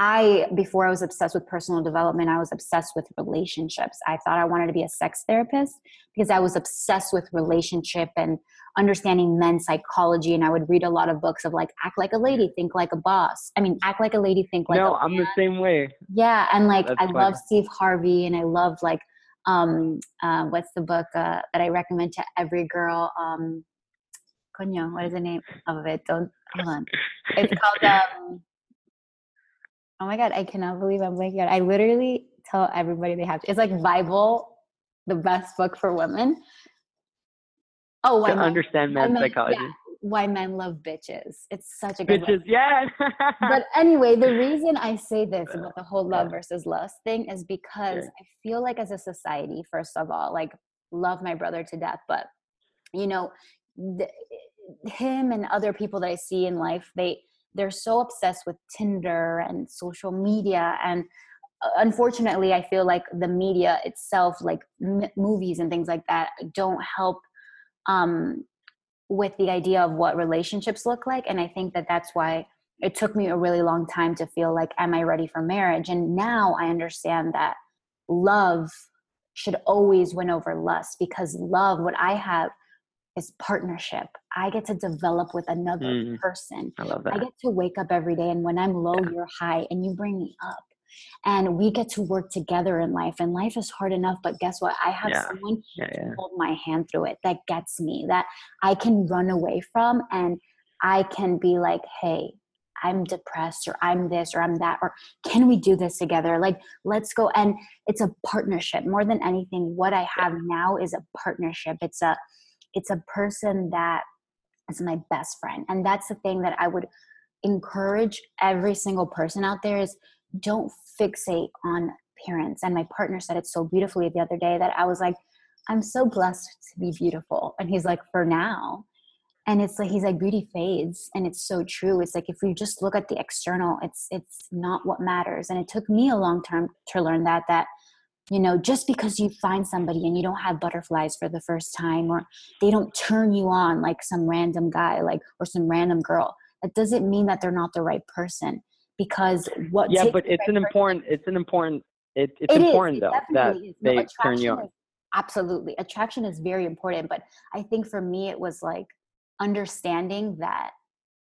I, before I was obsessed with personal development, I was obsessed with relationships. I thought I wanted to be a sex therapist because I was obsessed with relationship and understanding men's psychology. And I would read a lot of books of like, act like a lady, think like a boss. I mean, act like a lady, think like no, I'm the same way. Yeah. And like, That's I love Steve Harvey and I love like, um, uh, what's the book uh, that I recommend to every girl? Um, Coño, what is the name of it? Don't, hold on. It's called, um, Oh my god, I cannot believe I'm blanking out. I literally tell everybody they have to. It's like Bible, the best book for women. Oh, to understand men's psychology. Yeah, why men love bitches. It's such a good bitches, yeah. but anyway, the reason I say this about the whole love versus lust thing is because I feel like as a society, first of all, like love my brother to death, but you know, the, him and other people that I see in life, they they're so obsessed with Tinder and social media and uh, unfortunately i feel like the media itself like m- movies and things like that don't help um, with the idea of what relationships look like and i think that that's why it took me a really long time to feel like am i ready for marriage? And now i understand that love should always win over lust because love what i have is partnership. I get to develop with another mm, person. I, love that. I get to wake up every day and when i'm low yeah. you're high and you bring me up. And we get to work together in life and life is hard enough but guess what? I have yeah. someone yeah, yeah. hold my hand through it that gets me that i can run away from and i can be like hey i'm depressed or i'm this or i'm that or can we do this together? Like let's go. And it's a partnership. More than anything what i have now is a partnership. It's a it's a person that is my best friend and that's the thing that i would encourage every single person out there is don't fixate on appearance. And my partner said it so beautifully the other day that I was like, I'm so blessed to be beautiful. And he's like, for now. And it's like he's like beauty fades and it's so true. It's like if we just look at the external, it's it's not what matters. And it took me a long time to learn that that you know just because you find somebody and you don't have butterflies for the first time or they don't turn you on like some random guy like or some random girl that doesn't mean that they're not the right person because what yeah but it's an important it's an important it, it's it important is, though that is. they no, turn you on is, absolutely attraction is very important but i think for me it was like understanding that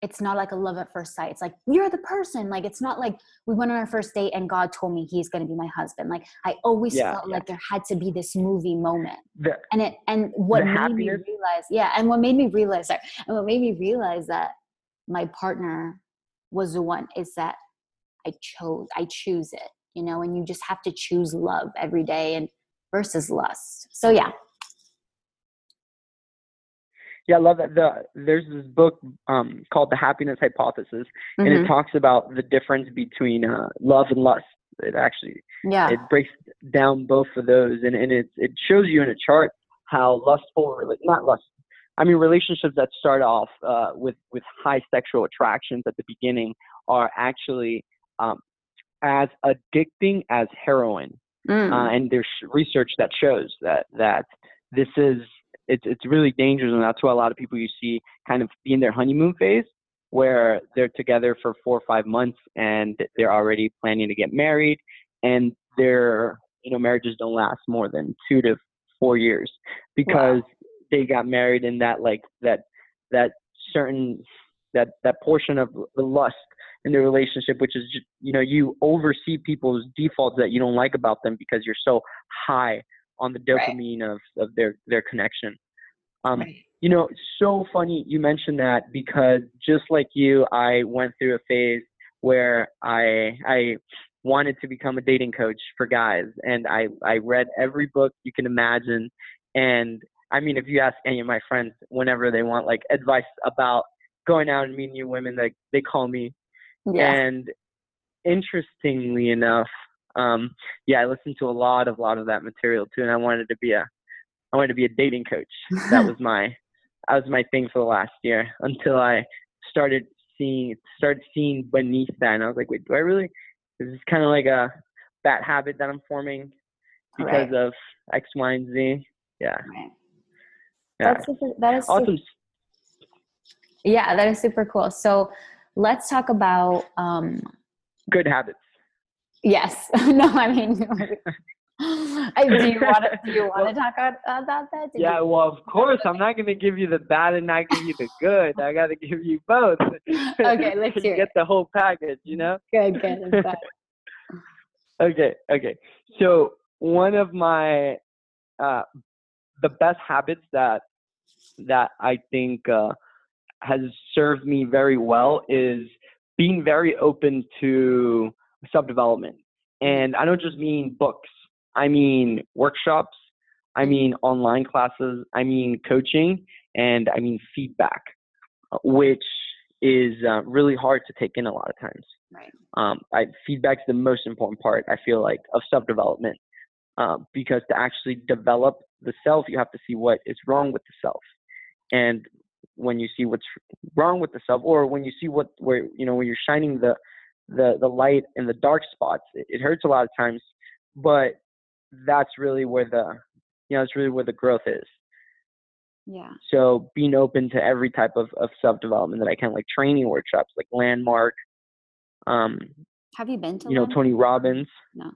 it's not like a love at first sight. It's like you're the person. Like it's not like we went on our first date and God told me he's going to be my husband. Like I always yeah, felt yeah. like there had to be this movie moment. The, and it and what made me realize, yeah, and what made me realize that, and what made me realize that my partner was the one is that I chose, I choose it, you know, and you just have to choose love every day and versus lust. So yeah. Yeah, I love that. The there's this book um, called The Happiness Hypothesis, mm-hmm. and it mm-hmm. talks about the difference between uh, love and lust. It actually yeah it breaks down both of those, and and it it shows you in a chart how lustful, not lust, I mean, relationships that start off uh, with with high sexual attractions at the beginning are actually um, as addicting as heroin. Mm. Uh, and there's research that shows that that this is it's it's really dangerous, and that's why a lot of people you see kind of be in their honeymoon phase, where they're together for four or five months and they're already planning to get married, and their you know marriages don't last more than two to four years because wow. they got married in that like that that certain that that portion of the lust in the relationship which is just, you know you oversee people's defaults that you don't like about them because you're so high on the dopamine right. of of their their connection um right. you know so funny you mentioned that because just like you i went through a phase where i i wanted to become a dating coach for guys and i i read every book you can imagine and I mean, if you ask any of my friends whenever they want like advice about going out and meeting new women, like they call me. Yeah. And interestingly enough, um, yeah, I listened to a lot of lot of that material too, and I wanted to be a, I wanted to be a dating coach. That was my, that was my thing for the last year until I started seeing started seeing beneath that, and I was like, wait, do I really? Is this kind of like a bad habit that I'm forming because right. of X, Y, and Z? Yeah. Right. Yeah. That's super, that is awesome. Super, yeah, that is super cool. So let's talk about um, good habits. Yes. no, I mean, I, do you want to do you want to talk about, that? Did yeah, you, well, of course. I'm not going to give you the bad and not give you the good. I got to give you both. Okay, let's hear Get the whole package, you know. Good, good. okay, okay. So one of my uh, the best habits that that I think uh, has served me very well is being very open to self development. And I don't just mean books. I mean workshops. I mean online classes, I mean coaching, and I mean feedback, uh, which is uh, really hard to take in a lot of times. Right. Um, I, feedback's the most important part. I feel like of self development, um, because to actually develop the self, you have to see what is wrong with the self, and when you see what's wrong with the self, or when you see what where you know when you're shining the the the light and the dark spots, it, it hurts a lot of times, but that's really where the you know it's really where the growth is. Yeah. So being open to every type of, of self development that I can, like training workshops, like Landmark. Um, Have you been to? You know, Tony Robbins. No.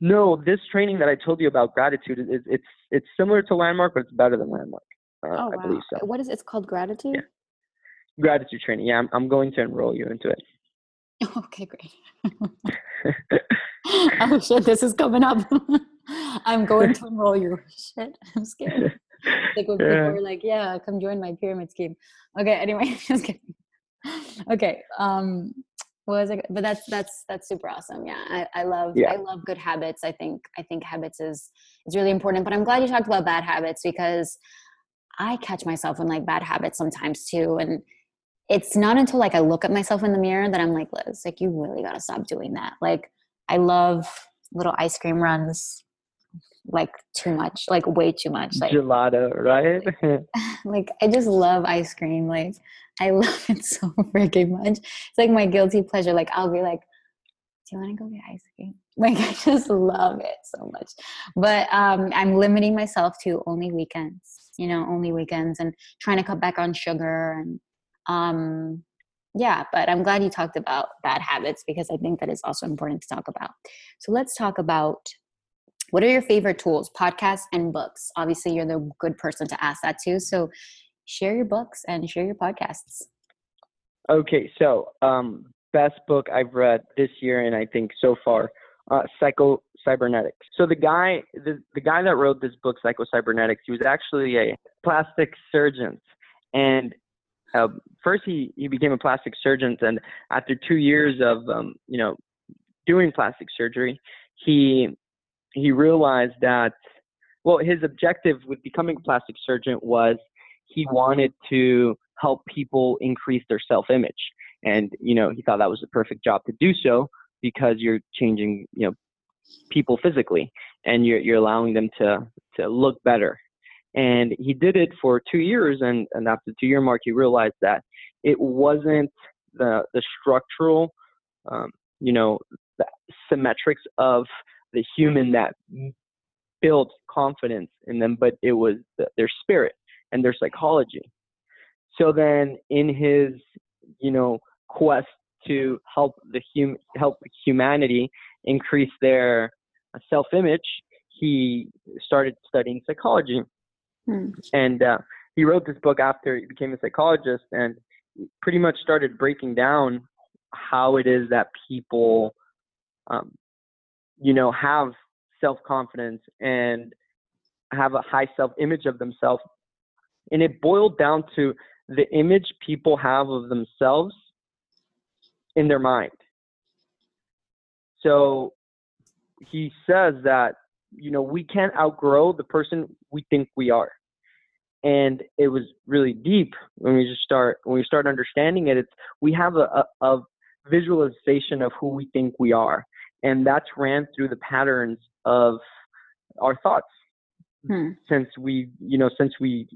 No, this training that I told you about gratitude is it's it's similar to Landmark, but it's better than Landmark. Uh, oh, I wow. believe so. What is it? It's called gratitude. Yeah. Gratitude training. Yeah, I'm I'm going to enroll you into it. Okay, great. oh shit, this is coming up. I'm going to enroll you. Shit, I'm scared. Like when people were like, "Yeah, come join my pyramid scheme." Okay, anyway, just kidding. Okay, um, what was it? But that's that's that's super awesome. Yeah, I, I love Yeah. I love good habits. I think I think habits is is really important. But I'm glad you talked about bad habits because I catch myself in like bad habits sometimes too, and it's not until like I look at myself in the mirror that I'm like, Liz, like you really gotta stop doing that. Like I love little ice cream runs, like too much, like way too much. Like Gelato, right? like I just love ice cream. Like I love it so freaking much. It's like my guilty pleasure. Like I'll be like, "Do you want to go get ice cream?" Like I just love it so much. But um, I'm limiting myself to only weekends. You know, only weekends, and trying to cut back on sugar and um, yeah. But I'm glad you talked about bad habits because I think that is also important to talk about. So let's talk about what are your favorite tools podcasts and books obviously you're the good person to ask that too so share your books and share your podcasts Okay, so um, best book I've read this year, and I think so far, uh, Psycho Cybernetics. So the guy, the, the guy that wrote this book, Psycho Cybernetics, he was actually a plastic surgeon, and uh, first he he became a plastic surgeon, and after two years of um, you know doing plastic surgery, he he realized that well his objective with becoming a plastic surgeon was he wanted to help people increase their self-image. And you know he thought that was the perfect job to do so because you're changing you know people physically and you're you're allowing them to to look better and he did it for two years and and after the two year mark he realized that it wasn't the the structural um, you know symmetrics of the human that built confidence in them but it was the, their spirit and their psychology. So then in his you know quest to help the hum help humanity increase their self image he started studying psychology Hmm. and uh, he wrote this book after he became a psychologist and pretty much started breaking down how it is that people um, you know have self confidence and have a high self image of themselves and it boiled down to the image people have of themselves in their mind. So he says that, you know, we can't outgrow the person we think we are. And it was really deep when we just start when we start understanding it. It's we have a, a, a visualization of who we think we are, and that's ran through the patterns of our thoughts. Hmm. Since we, you know, since we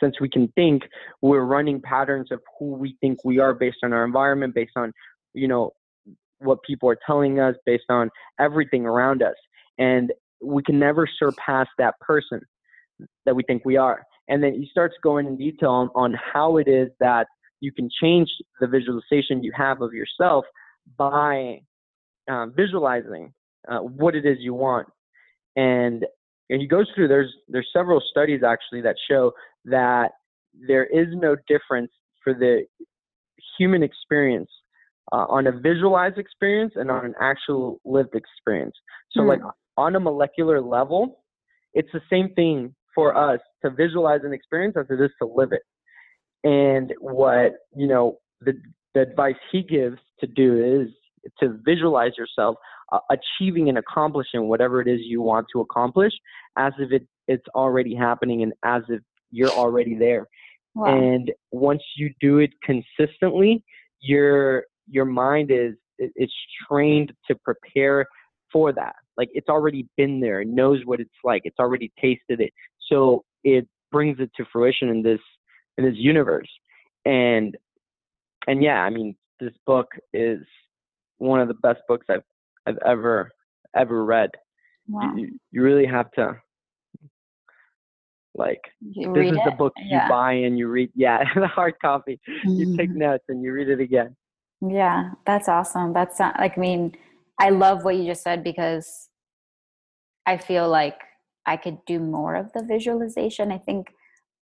since we can think, we're running patterns of who we think we are based on our environment, based on, you know, what people are telling us, based on everything around us. And we can never surpass that person that we think we are. And then he starts going in detail on, on how it is that you can change the visualization you have of yourself by uh, visualizing uh, what it is you want. And and he goes through there's there's several studies actually that show that there is no difference for the human experience uh, on a visualized experience and on an actual lived experience. So Hmm. like on a molecular level, it's the same thing for us to visualize an experience as it is to live it. And what you know the the advice he gives to do is to visualize yourself uh, achieving and accomplishing whatever it is you want to accomplish as if it, it's already happening and as if you're already there. Wow. And once you do it consistently, your your mind is it's trained to prepare for that. Like it's already been there, it knows what it's like, it's already tasted it. So it brings it to fruition in this in this universe. And and yeah, I mean, this book is one of the best books I've I've ever ever read. Wow. You, you really have to like you this is it? the book yeah. you buy and you read yeah the hard copy mm-hmm. you take mm-hmm. notes and you read it again yeah that's awesome that's not, like i mean i love what you just said because i feel like i could do more of the visualization i think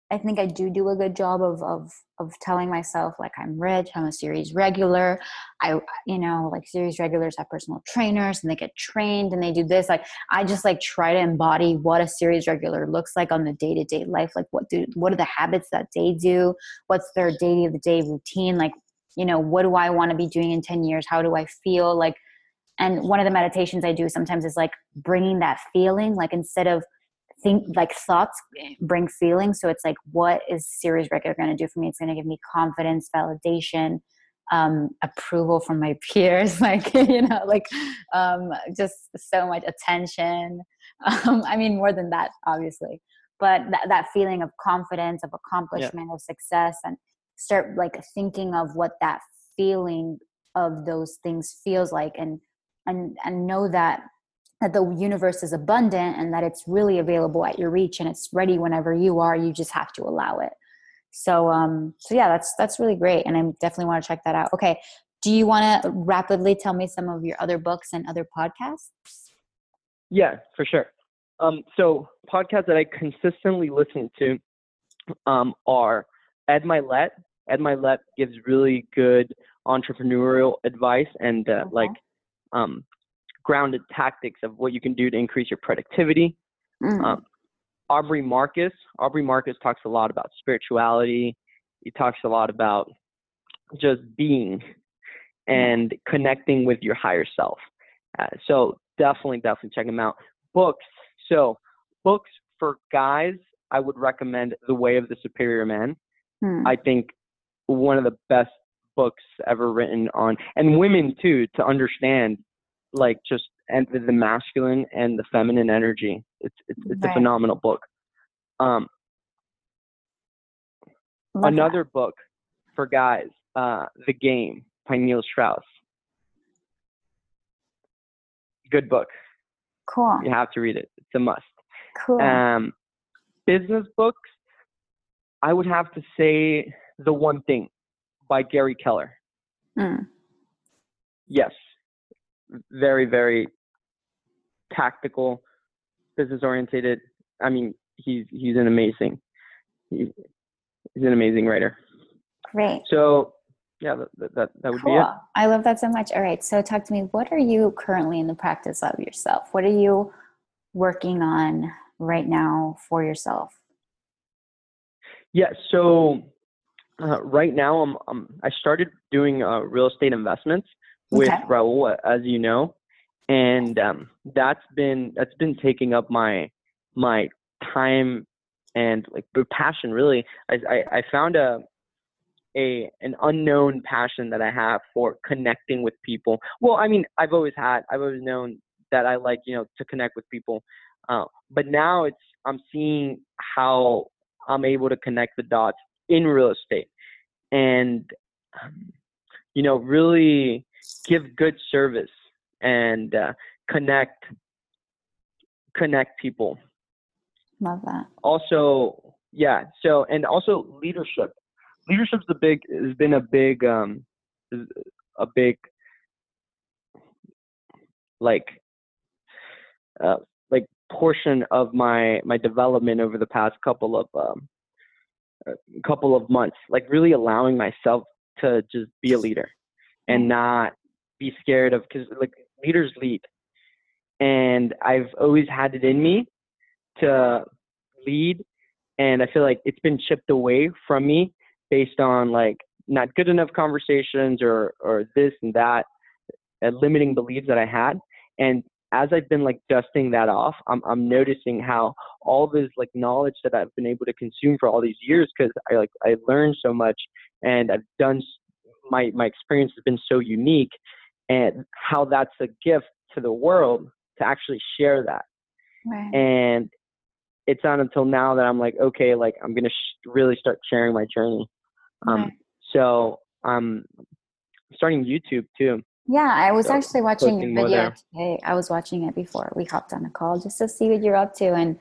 I think I do do a good job of of of telling myself like I'm rich, I'm a series regular. I you know like series regulars have personal trainers and they get trained and they do this. Like I just like try to embody what a series regular looks like on the day to day life. Like what do what are the habits that they do? What's their day of the day routine? Like you know what do I want to be doing in ten years? How do I feel like? And one of the meditations I do sometimes is like bringing that feeling like instead of think like thoughts bring feelings. So it's like what is series regular going to do for me? It's going to give me confidence validation um, approval from my peers like you know like um, just so much attention. Um, i mean more than that obviously. But that, that feeling of confidence of accomplishment yeah. of success and start like thinking of what that feeling of those things feels like and and and know that that the universe is abundant and that it's really available at your reach and it's ready whenever you are you just have to allow it. So um so yeah that's that's really great and i definitely want to check that out. Okay do you want to rapidly tell me some of your other books and other podcasts? Yeah for sure. Um so podcasts that i consistently listen to um are ed mylett ed mylett gives really good entrepreneurial advice and uh, okay. like um grounded tactics of what you can do to increase your productivity. Mm. Um, Aubrey Marcus. Aubrey Marcus talks a lot about spirituality. He talks a lot about just being and connecting with your higher self. Uh, so definitely, definitely check him out. Books. So books for guys, I would recommend The Way of the Superior Man. Hmm. I think one of the best books ever written on, and women too, to understand like just and the masculine and the feminine energy. It's it's, it's right. a phenomenal book. Um, another that. book for guys, uh, The Game by Neil Strauss. Good book. Cool. You have to read it. It's a must. Cool. Um, business books, I would have to say The One Thing by Gary Keller. Mm. Yes, very, very tactical, business oriented. I mean, he's he's an amazing he's, he's an amazing writer. Great. So yeah, that that, that would cool. be it. I love that so much. All right, so talk to me. What are you currently in the practice of yourself? What are you working on right now for yourself? Yeah, so uh, right now I'm, I'm I started doing uh, real estate investments with okay. Raul, as you know, and um, that's been that's been taking up my my time and like passion. Really, I, I, I found a a an unknown passion that I have for connecting with people. Well, I mean, I've always had, I've always known that I like you know to connect with people, uh, but now it's I'm seeing how I'm able to connect the dots in real estate, and um, you know really give good service and uh, connect connect people. Love that. Also, yeah. So and also leadership. Leadership's the big has been a big um a big like uh like portion of my my development over the past couple of um couple of months like really allowing myself to just be a leader and mm. not be scared of because like leaders lead and i've always had it in me to lead and i feel like it's been chipped away from me based on like not good enough conversations or or this and that and limiting beliefs that i had And as I've been like dusting that off, I'm I'm noticing how all this like knowledge that I've been able to consume for all these years because I like I learned so much and I've done my my experience has been so unique and how that's a gift to the world to actually share that. Right. And it's not until now that I'm like, okay, like I'm gonna sh- really start sharing my journey. Um, right. So I'm starting YouTube too. Yeah, I was so actually watching your video today. I was watching it before we hopped on a call just to see what you're up to, and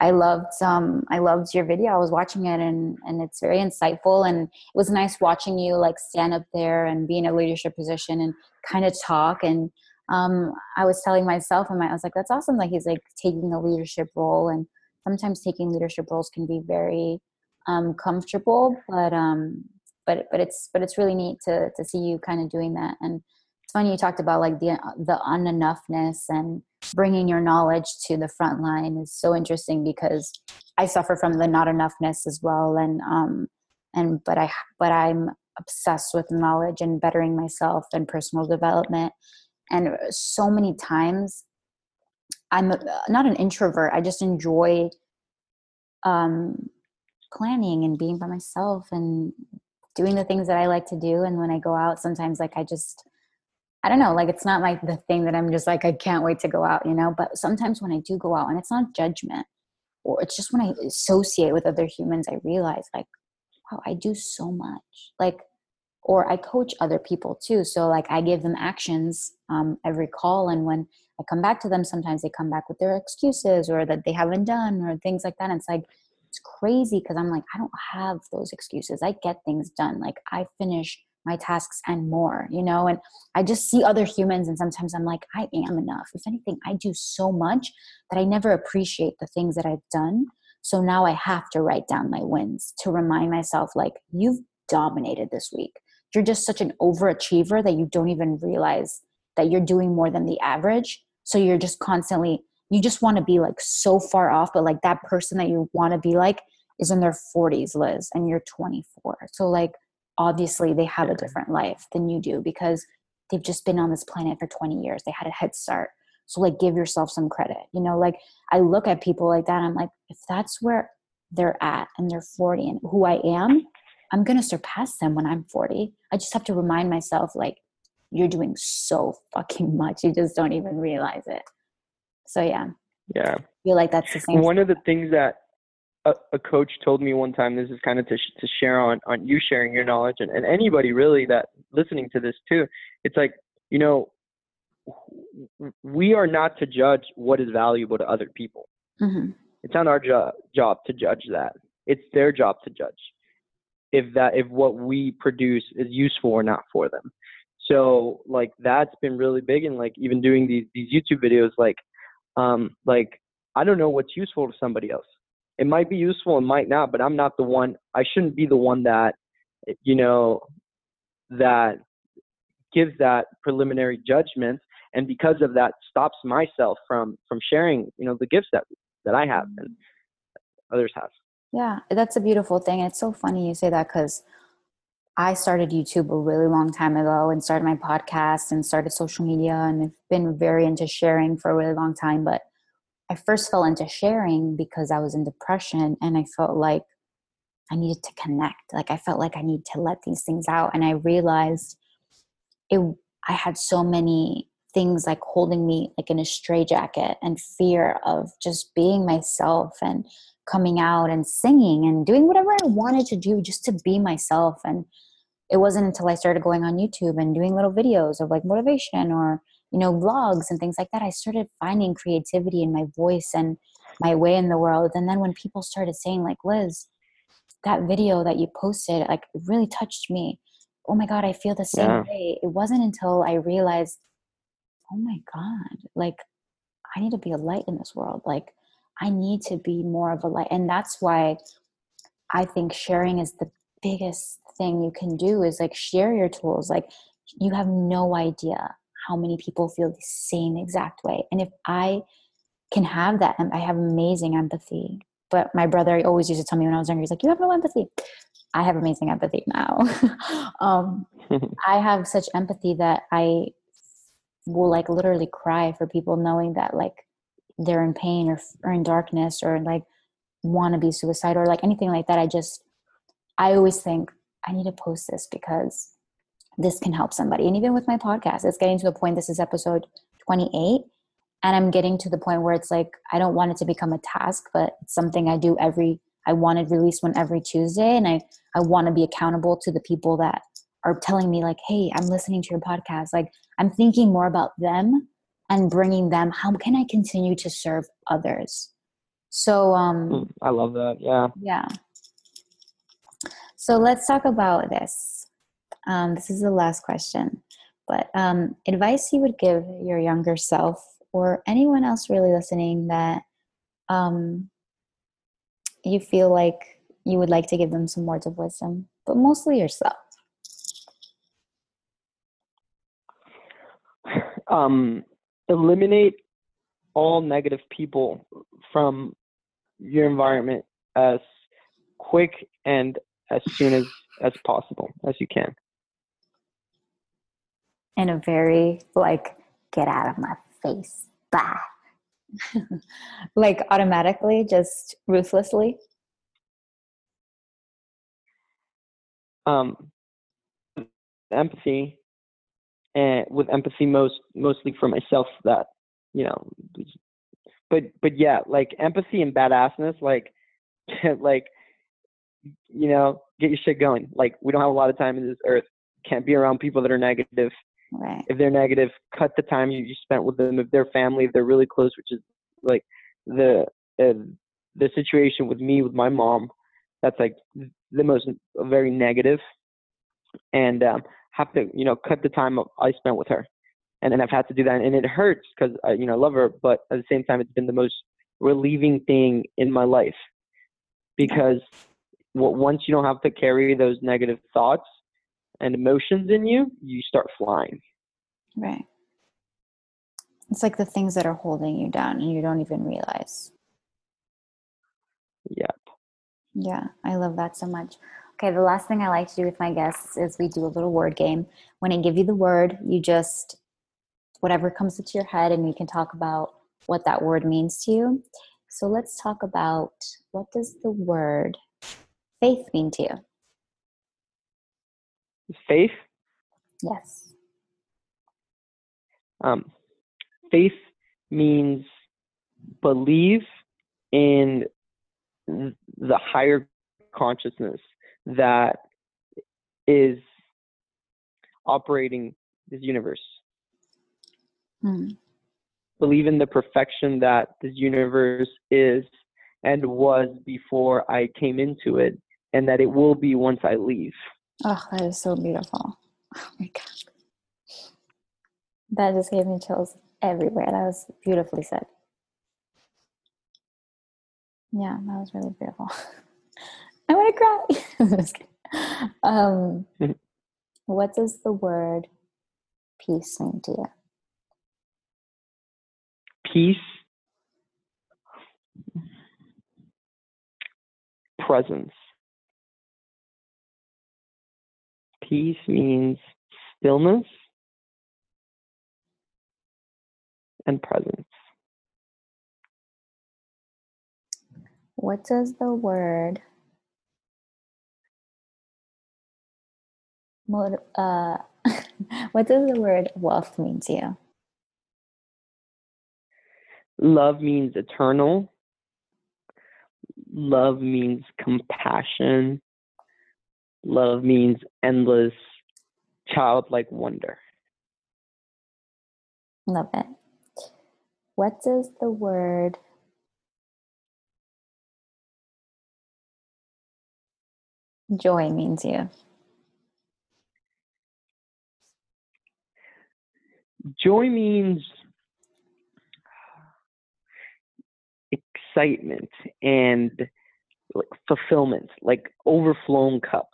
I loved um I loved your video. I was watching it and and it's very insightful and it was nice watching you like stand up there and be in a leadership position and kind of talk and um I was telling myself and I was like that's awesome like he's like taking a leadership role and sometimes taking leadership roles can be very um comfortable but um but but it's but it's really neat to to see you kind of doing that and funny you talked about like the the unenoughness and bringing your knowledge to the front line is so interesting because I suffer from the not enoughness as well and um and but I but I'm obsessed with knowledge and bettering myself and personal development. And so many times I'm not an introvert I just enjoy um planning and being by myself and doing the things that I like to do. And when I go out sometimes like I just I don't know, like it's not like the thing that I'm just like, I can't wait to go out, you know? But sometimes when I do go out, and it's not judgment, or it's just when I associate with other humans, I realize like, wow, I do so much. Like, or I coach other people too. So like I give them actions um, every call, and when I come back to them, sometimes they come back with their excuses or that they haven't done or things like that. And it's like, it's crazy because I'm like, I don't have those excuses. I get things done. Like I finish my tasks and more you know and i just see other humans and sometimes i'm like i am enough. If anything i do so much that i never appreciate the things that i've done. So now i have to write down my wins to remind myself like you've dominated this week. You're just such an overachiever that you don't even realize that you're doing more than the average. So you're just constantly you just want to be like so far off but like that person that you want to be like is in their 40s liz and you're 24 so like obviously they have a different life than you do because they've just been on this planet for 20 years. They had a head start. So like give yourself some credit you know like i look at people like that i'm like if that's where they're at and they're 40 and who i am i'm going to surpass them when i'm 40 i just have to remind myself like you're doing so fucking much. You just don't even realize it. So yeah. Yeah. I feel like that's the same one of the things that a, a coach told me one time this is kind of to, sh- to share on on you sharing your knowledge and, and anybody really that listening to this too it's like you know we are not to judge what is valuable to other people. Mm-hmm. it's not our jo- job to judge that. It's their job to judge if that if what we produce is useful or not for them. So like that's been really big and like even doing these these youtube videos like um like i don't know what's useful to somebody else it might be useful and might not, but I'm not the one. I shouldn't be the one that, you know, that gives that preliminary judgment, and because of that, stops myself from from sharing, you know, the gifts that that I have and others have. Yeah, that's a beautiful thing. It's so funny you say that because I started YouTube a really long time ago and started my podcast and started social media and have been very into sharing for a really long time. But I first fell into sharing because I was in depression and I felt like I needed to connect. Like I felt like I need to let these things out. And I realized it I had so many things like holding me like in a straitjacket and fear of just being myself and coming out and singing and doing whatever I wanted to do just to be myself. And it wasn't until I started going on YouTube and doing little videos of like motivation or you know vlogs and things like that i started finding creativity in my voice and my way in the world. And then when people started saying like liz that video that you posted like really touched me. Oh my god i feel the same yeah. way. It wasn't until i realized oh my god like i need to be a light in this world. Like i need to be more of a light. And that's why i think sharing is the biggest thing you can do is like share your tools. Like you have no idea how many people feel the same exact way. And if I can have that, I have amazing empathy. But my brother always used to tell me when I was younger, he's like, You have no empathy. I have amazing empathy now. um, I have such empathy that I will like literally cry for people knowing that like they're in pain or, or in darkness or like want to be suicidal or like anything like that i just i always think i need to post this because this can help somebody. And even with my podcast it's getting to the point this is episode 28 and i'm getting to the point where it's like i don't want it to become a task but it's something i do every i want to release one every tuesday and i i want to be accountable to the people that are telling me like hey i'm listening to your podcast. Like i'm thinking more about them and bringing them how can i continue to serve others? So um hmm, i love that yeah. yeah. So let's talk about this um, this is the last question but um, advice you would give your younger self or anyone else really listening that um, you feel like you would like to give them some words of wisdom but mostly yourself? Um, eliminate all negative people from your environment as quick and as soon as as possible as you can in a very like get out of my face. Bah like automatically just ruthlessly? Um empathy and with empathy most mostly for myself that you know but but yeah like empathy and badassness like like you know get your shit going. Like we don't have a lot of time in this earth. Can't be around people that are negative right. if they're negative cut the time you, you spent with them if they're family if they're really close which is like the uh, the situation with me with my mom that's like the most very negative. And um have to you know cut the time I spent with her, and then I've had to do that, and it hurts because I you know I love her, but at the same time it's been the most relieving thing in my life. Because once you don't have to carry those negative thoughts and emotions in you, you start flying. Right. It's like the things that are holding you down and you don't even realize. Yep. Yeah, I love that so much. Okay, the last thing I like to do with my guests is we do a little word game. When I give you the word, you just, whatever comes into your head, and we can talk about what that word means to you. So let's talk about what does the word faith mean to you? Faith? Yes. Um, faith means believe in the higher consciousness that is operating this universe. Hmm. Believe in the perfection that this universe is and was before I came into it, and that it will be once I leave. Oh, that is so beautiful. Oh my God. That just gave me chills everywhere. That was beautifully said. Yeah, that was really beautiful. I want to cry. um, what does the word peace mean to you? Peace, presence. Peace means stillness and presence. What does the word uh, what does the word wealth mean to you? Love means eternal. Love means compassion. Love means endless, childlike wonder. Love it. What does the word joy mean to you? Joy means excitement and like fulfillment, like overflowing cup.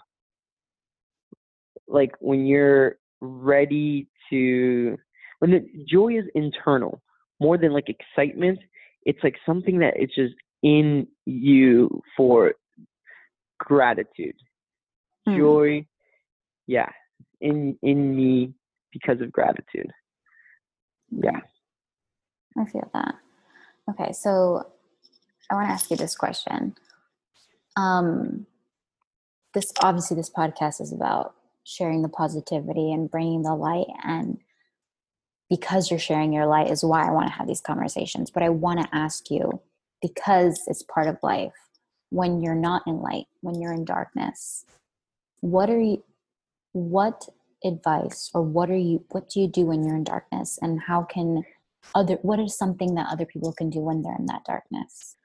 Like when you're ready to, when the joy is internal, more than like excitement, it's like something that it's just in you for gratitude. Mm. Joy, yeah, in in me because of gratitude. Yeah. I feel that. Okay, so I want to ask you this question. Um, this obviously this podcast is about sharing the positivity and bringing the light and because you're sharing your light is why I want to have these conversations. But I want to ask you because it's part of life when you're not in light, when you're in darkness, what are you what advice or what are you what do you do when you're in darkness and how can other what is something that other people can do when they're in that darkness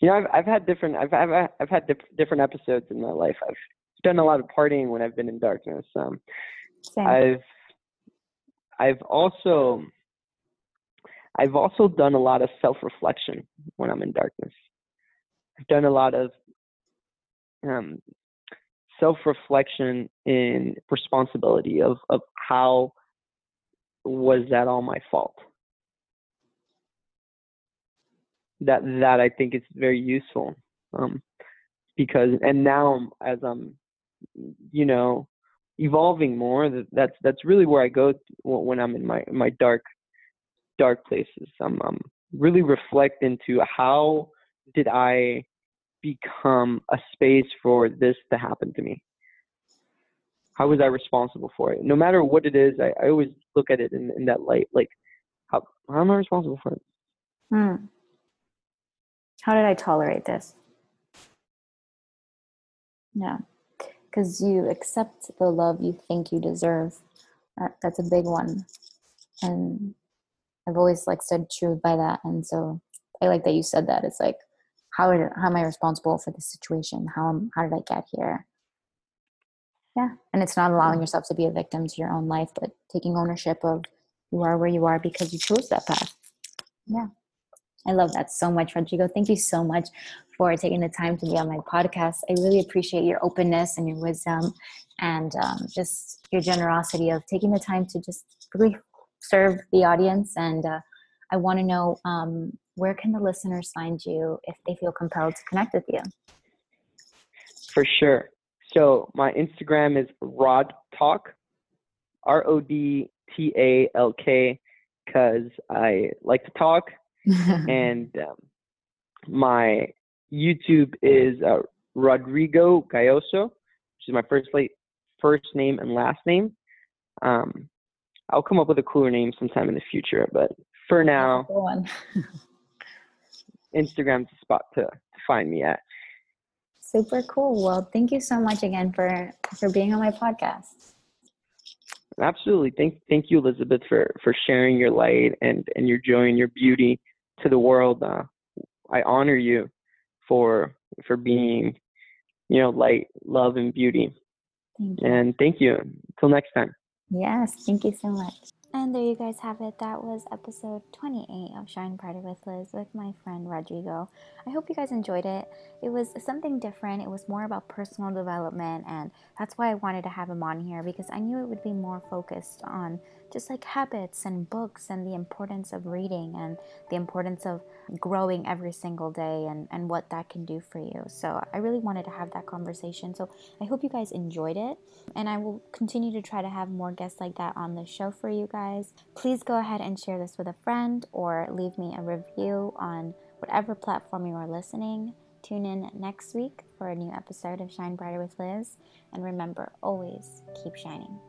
you know i've i've had different i've i've, I've had different episodes in my life i've done a lot of partying when i've been in darkness um i've i've also i've also done a lot of self-reflection when i'm in darkness. I've done a lot of um self-reflection in responsibility of of how was that all my fault? That that i think is very useful um because and now as i'm you know evolving more that's that's really where i go when i'm in my my dark dark places i'm, I'm really reflect into how did i become a space for this to happen to me? How was I responsible for it? No matter what it is, I, I always look at it in, in that light. Like, how, how am I responsible for it? Hmm. How did I tolerate this? Yeah. Because you accept the love you think you deserve. That's a big one. And I've always like stood true by that. And so I like that you said that. It's like, how, are, how am I responsible for this situation? How, how did I get here? Yeah. And it's not allowing yourself to be a victim to your own life, but taking ownership of you are where you are because you chose that path. Yeah. I love that so much, Rodrigo. Thank you so much for taking the time to be on my podcast. I really appreciate your openness and your wisdom and um, just your generosity of taking the time to just really serve the audience. And uh, I want to know um, where can the listeners find you if they feel compelled to connect with you? For sure. So my Instagram is Rod Talk, R O D T A L K, because I like to talk. and um, my YouTube is uh, Rodrigo Gayoso, which is my first late first name and last name. Um, I'll come up with a cooler name sometime in the future, but for now, Instagram's the spot to, to find me at. Super cool. Well, thank you so much again for for being on my podcast. Absolutely. Thank thank you, Elizabeth, for for sharing your light and and your joy and your beauty to the world. Uh, I honor you for for being, you know, light, love, and beauty. Thank and thank you. Until next time. Yes, thank you so much. And there you guys have it. That was episode 28 of Shine Brighter with Liz with my friend Rodrigo. I hope you guys enjoyed it. It was something different. It was more about personal development, and that's why I wanted to have him on here because I knew it would be more focused on just like habits and books and the importance of reading and the importance of growing every single day and, and what that can do for you. So I really wanted to have that conversation. So I hope you guys enjoyed it. And I will continue to try to have more guests like that on the show for you guys. Please go ahead and share this with a friend or leave me a review on whatever platform you are listening. Tune in next week for a new episode of Shine Brighter with Liz. And remember, always keep shining.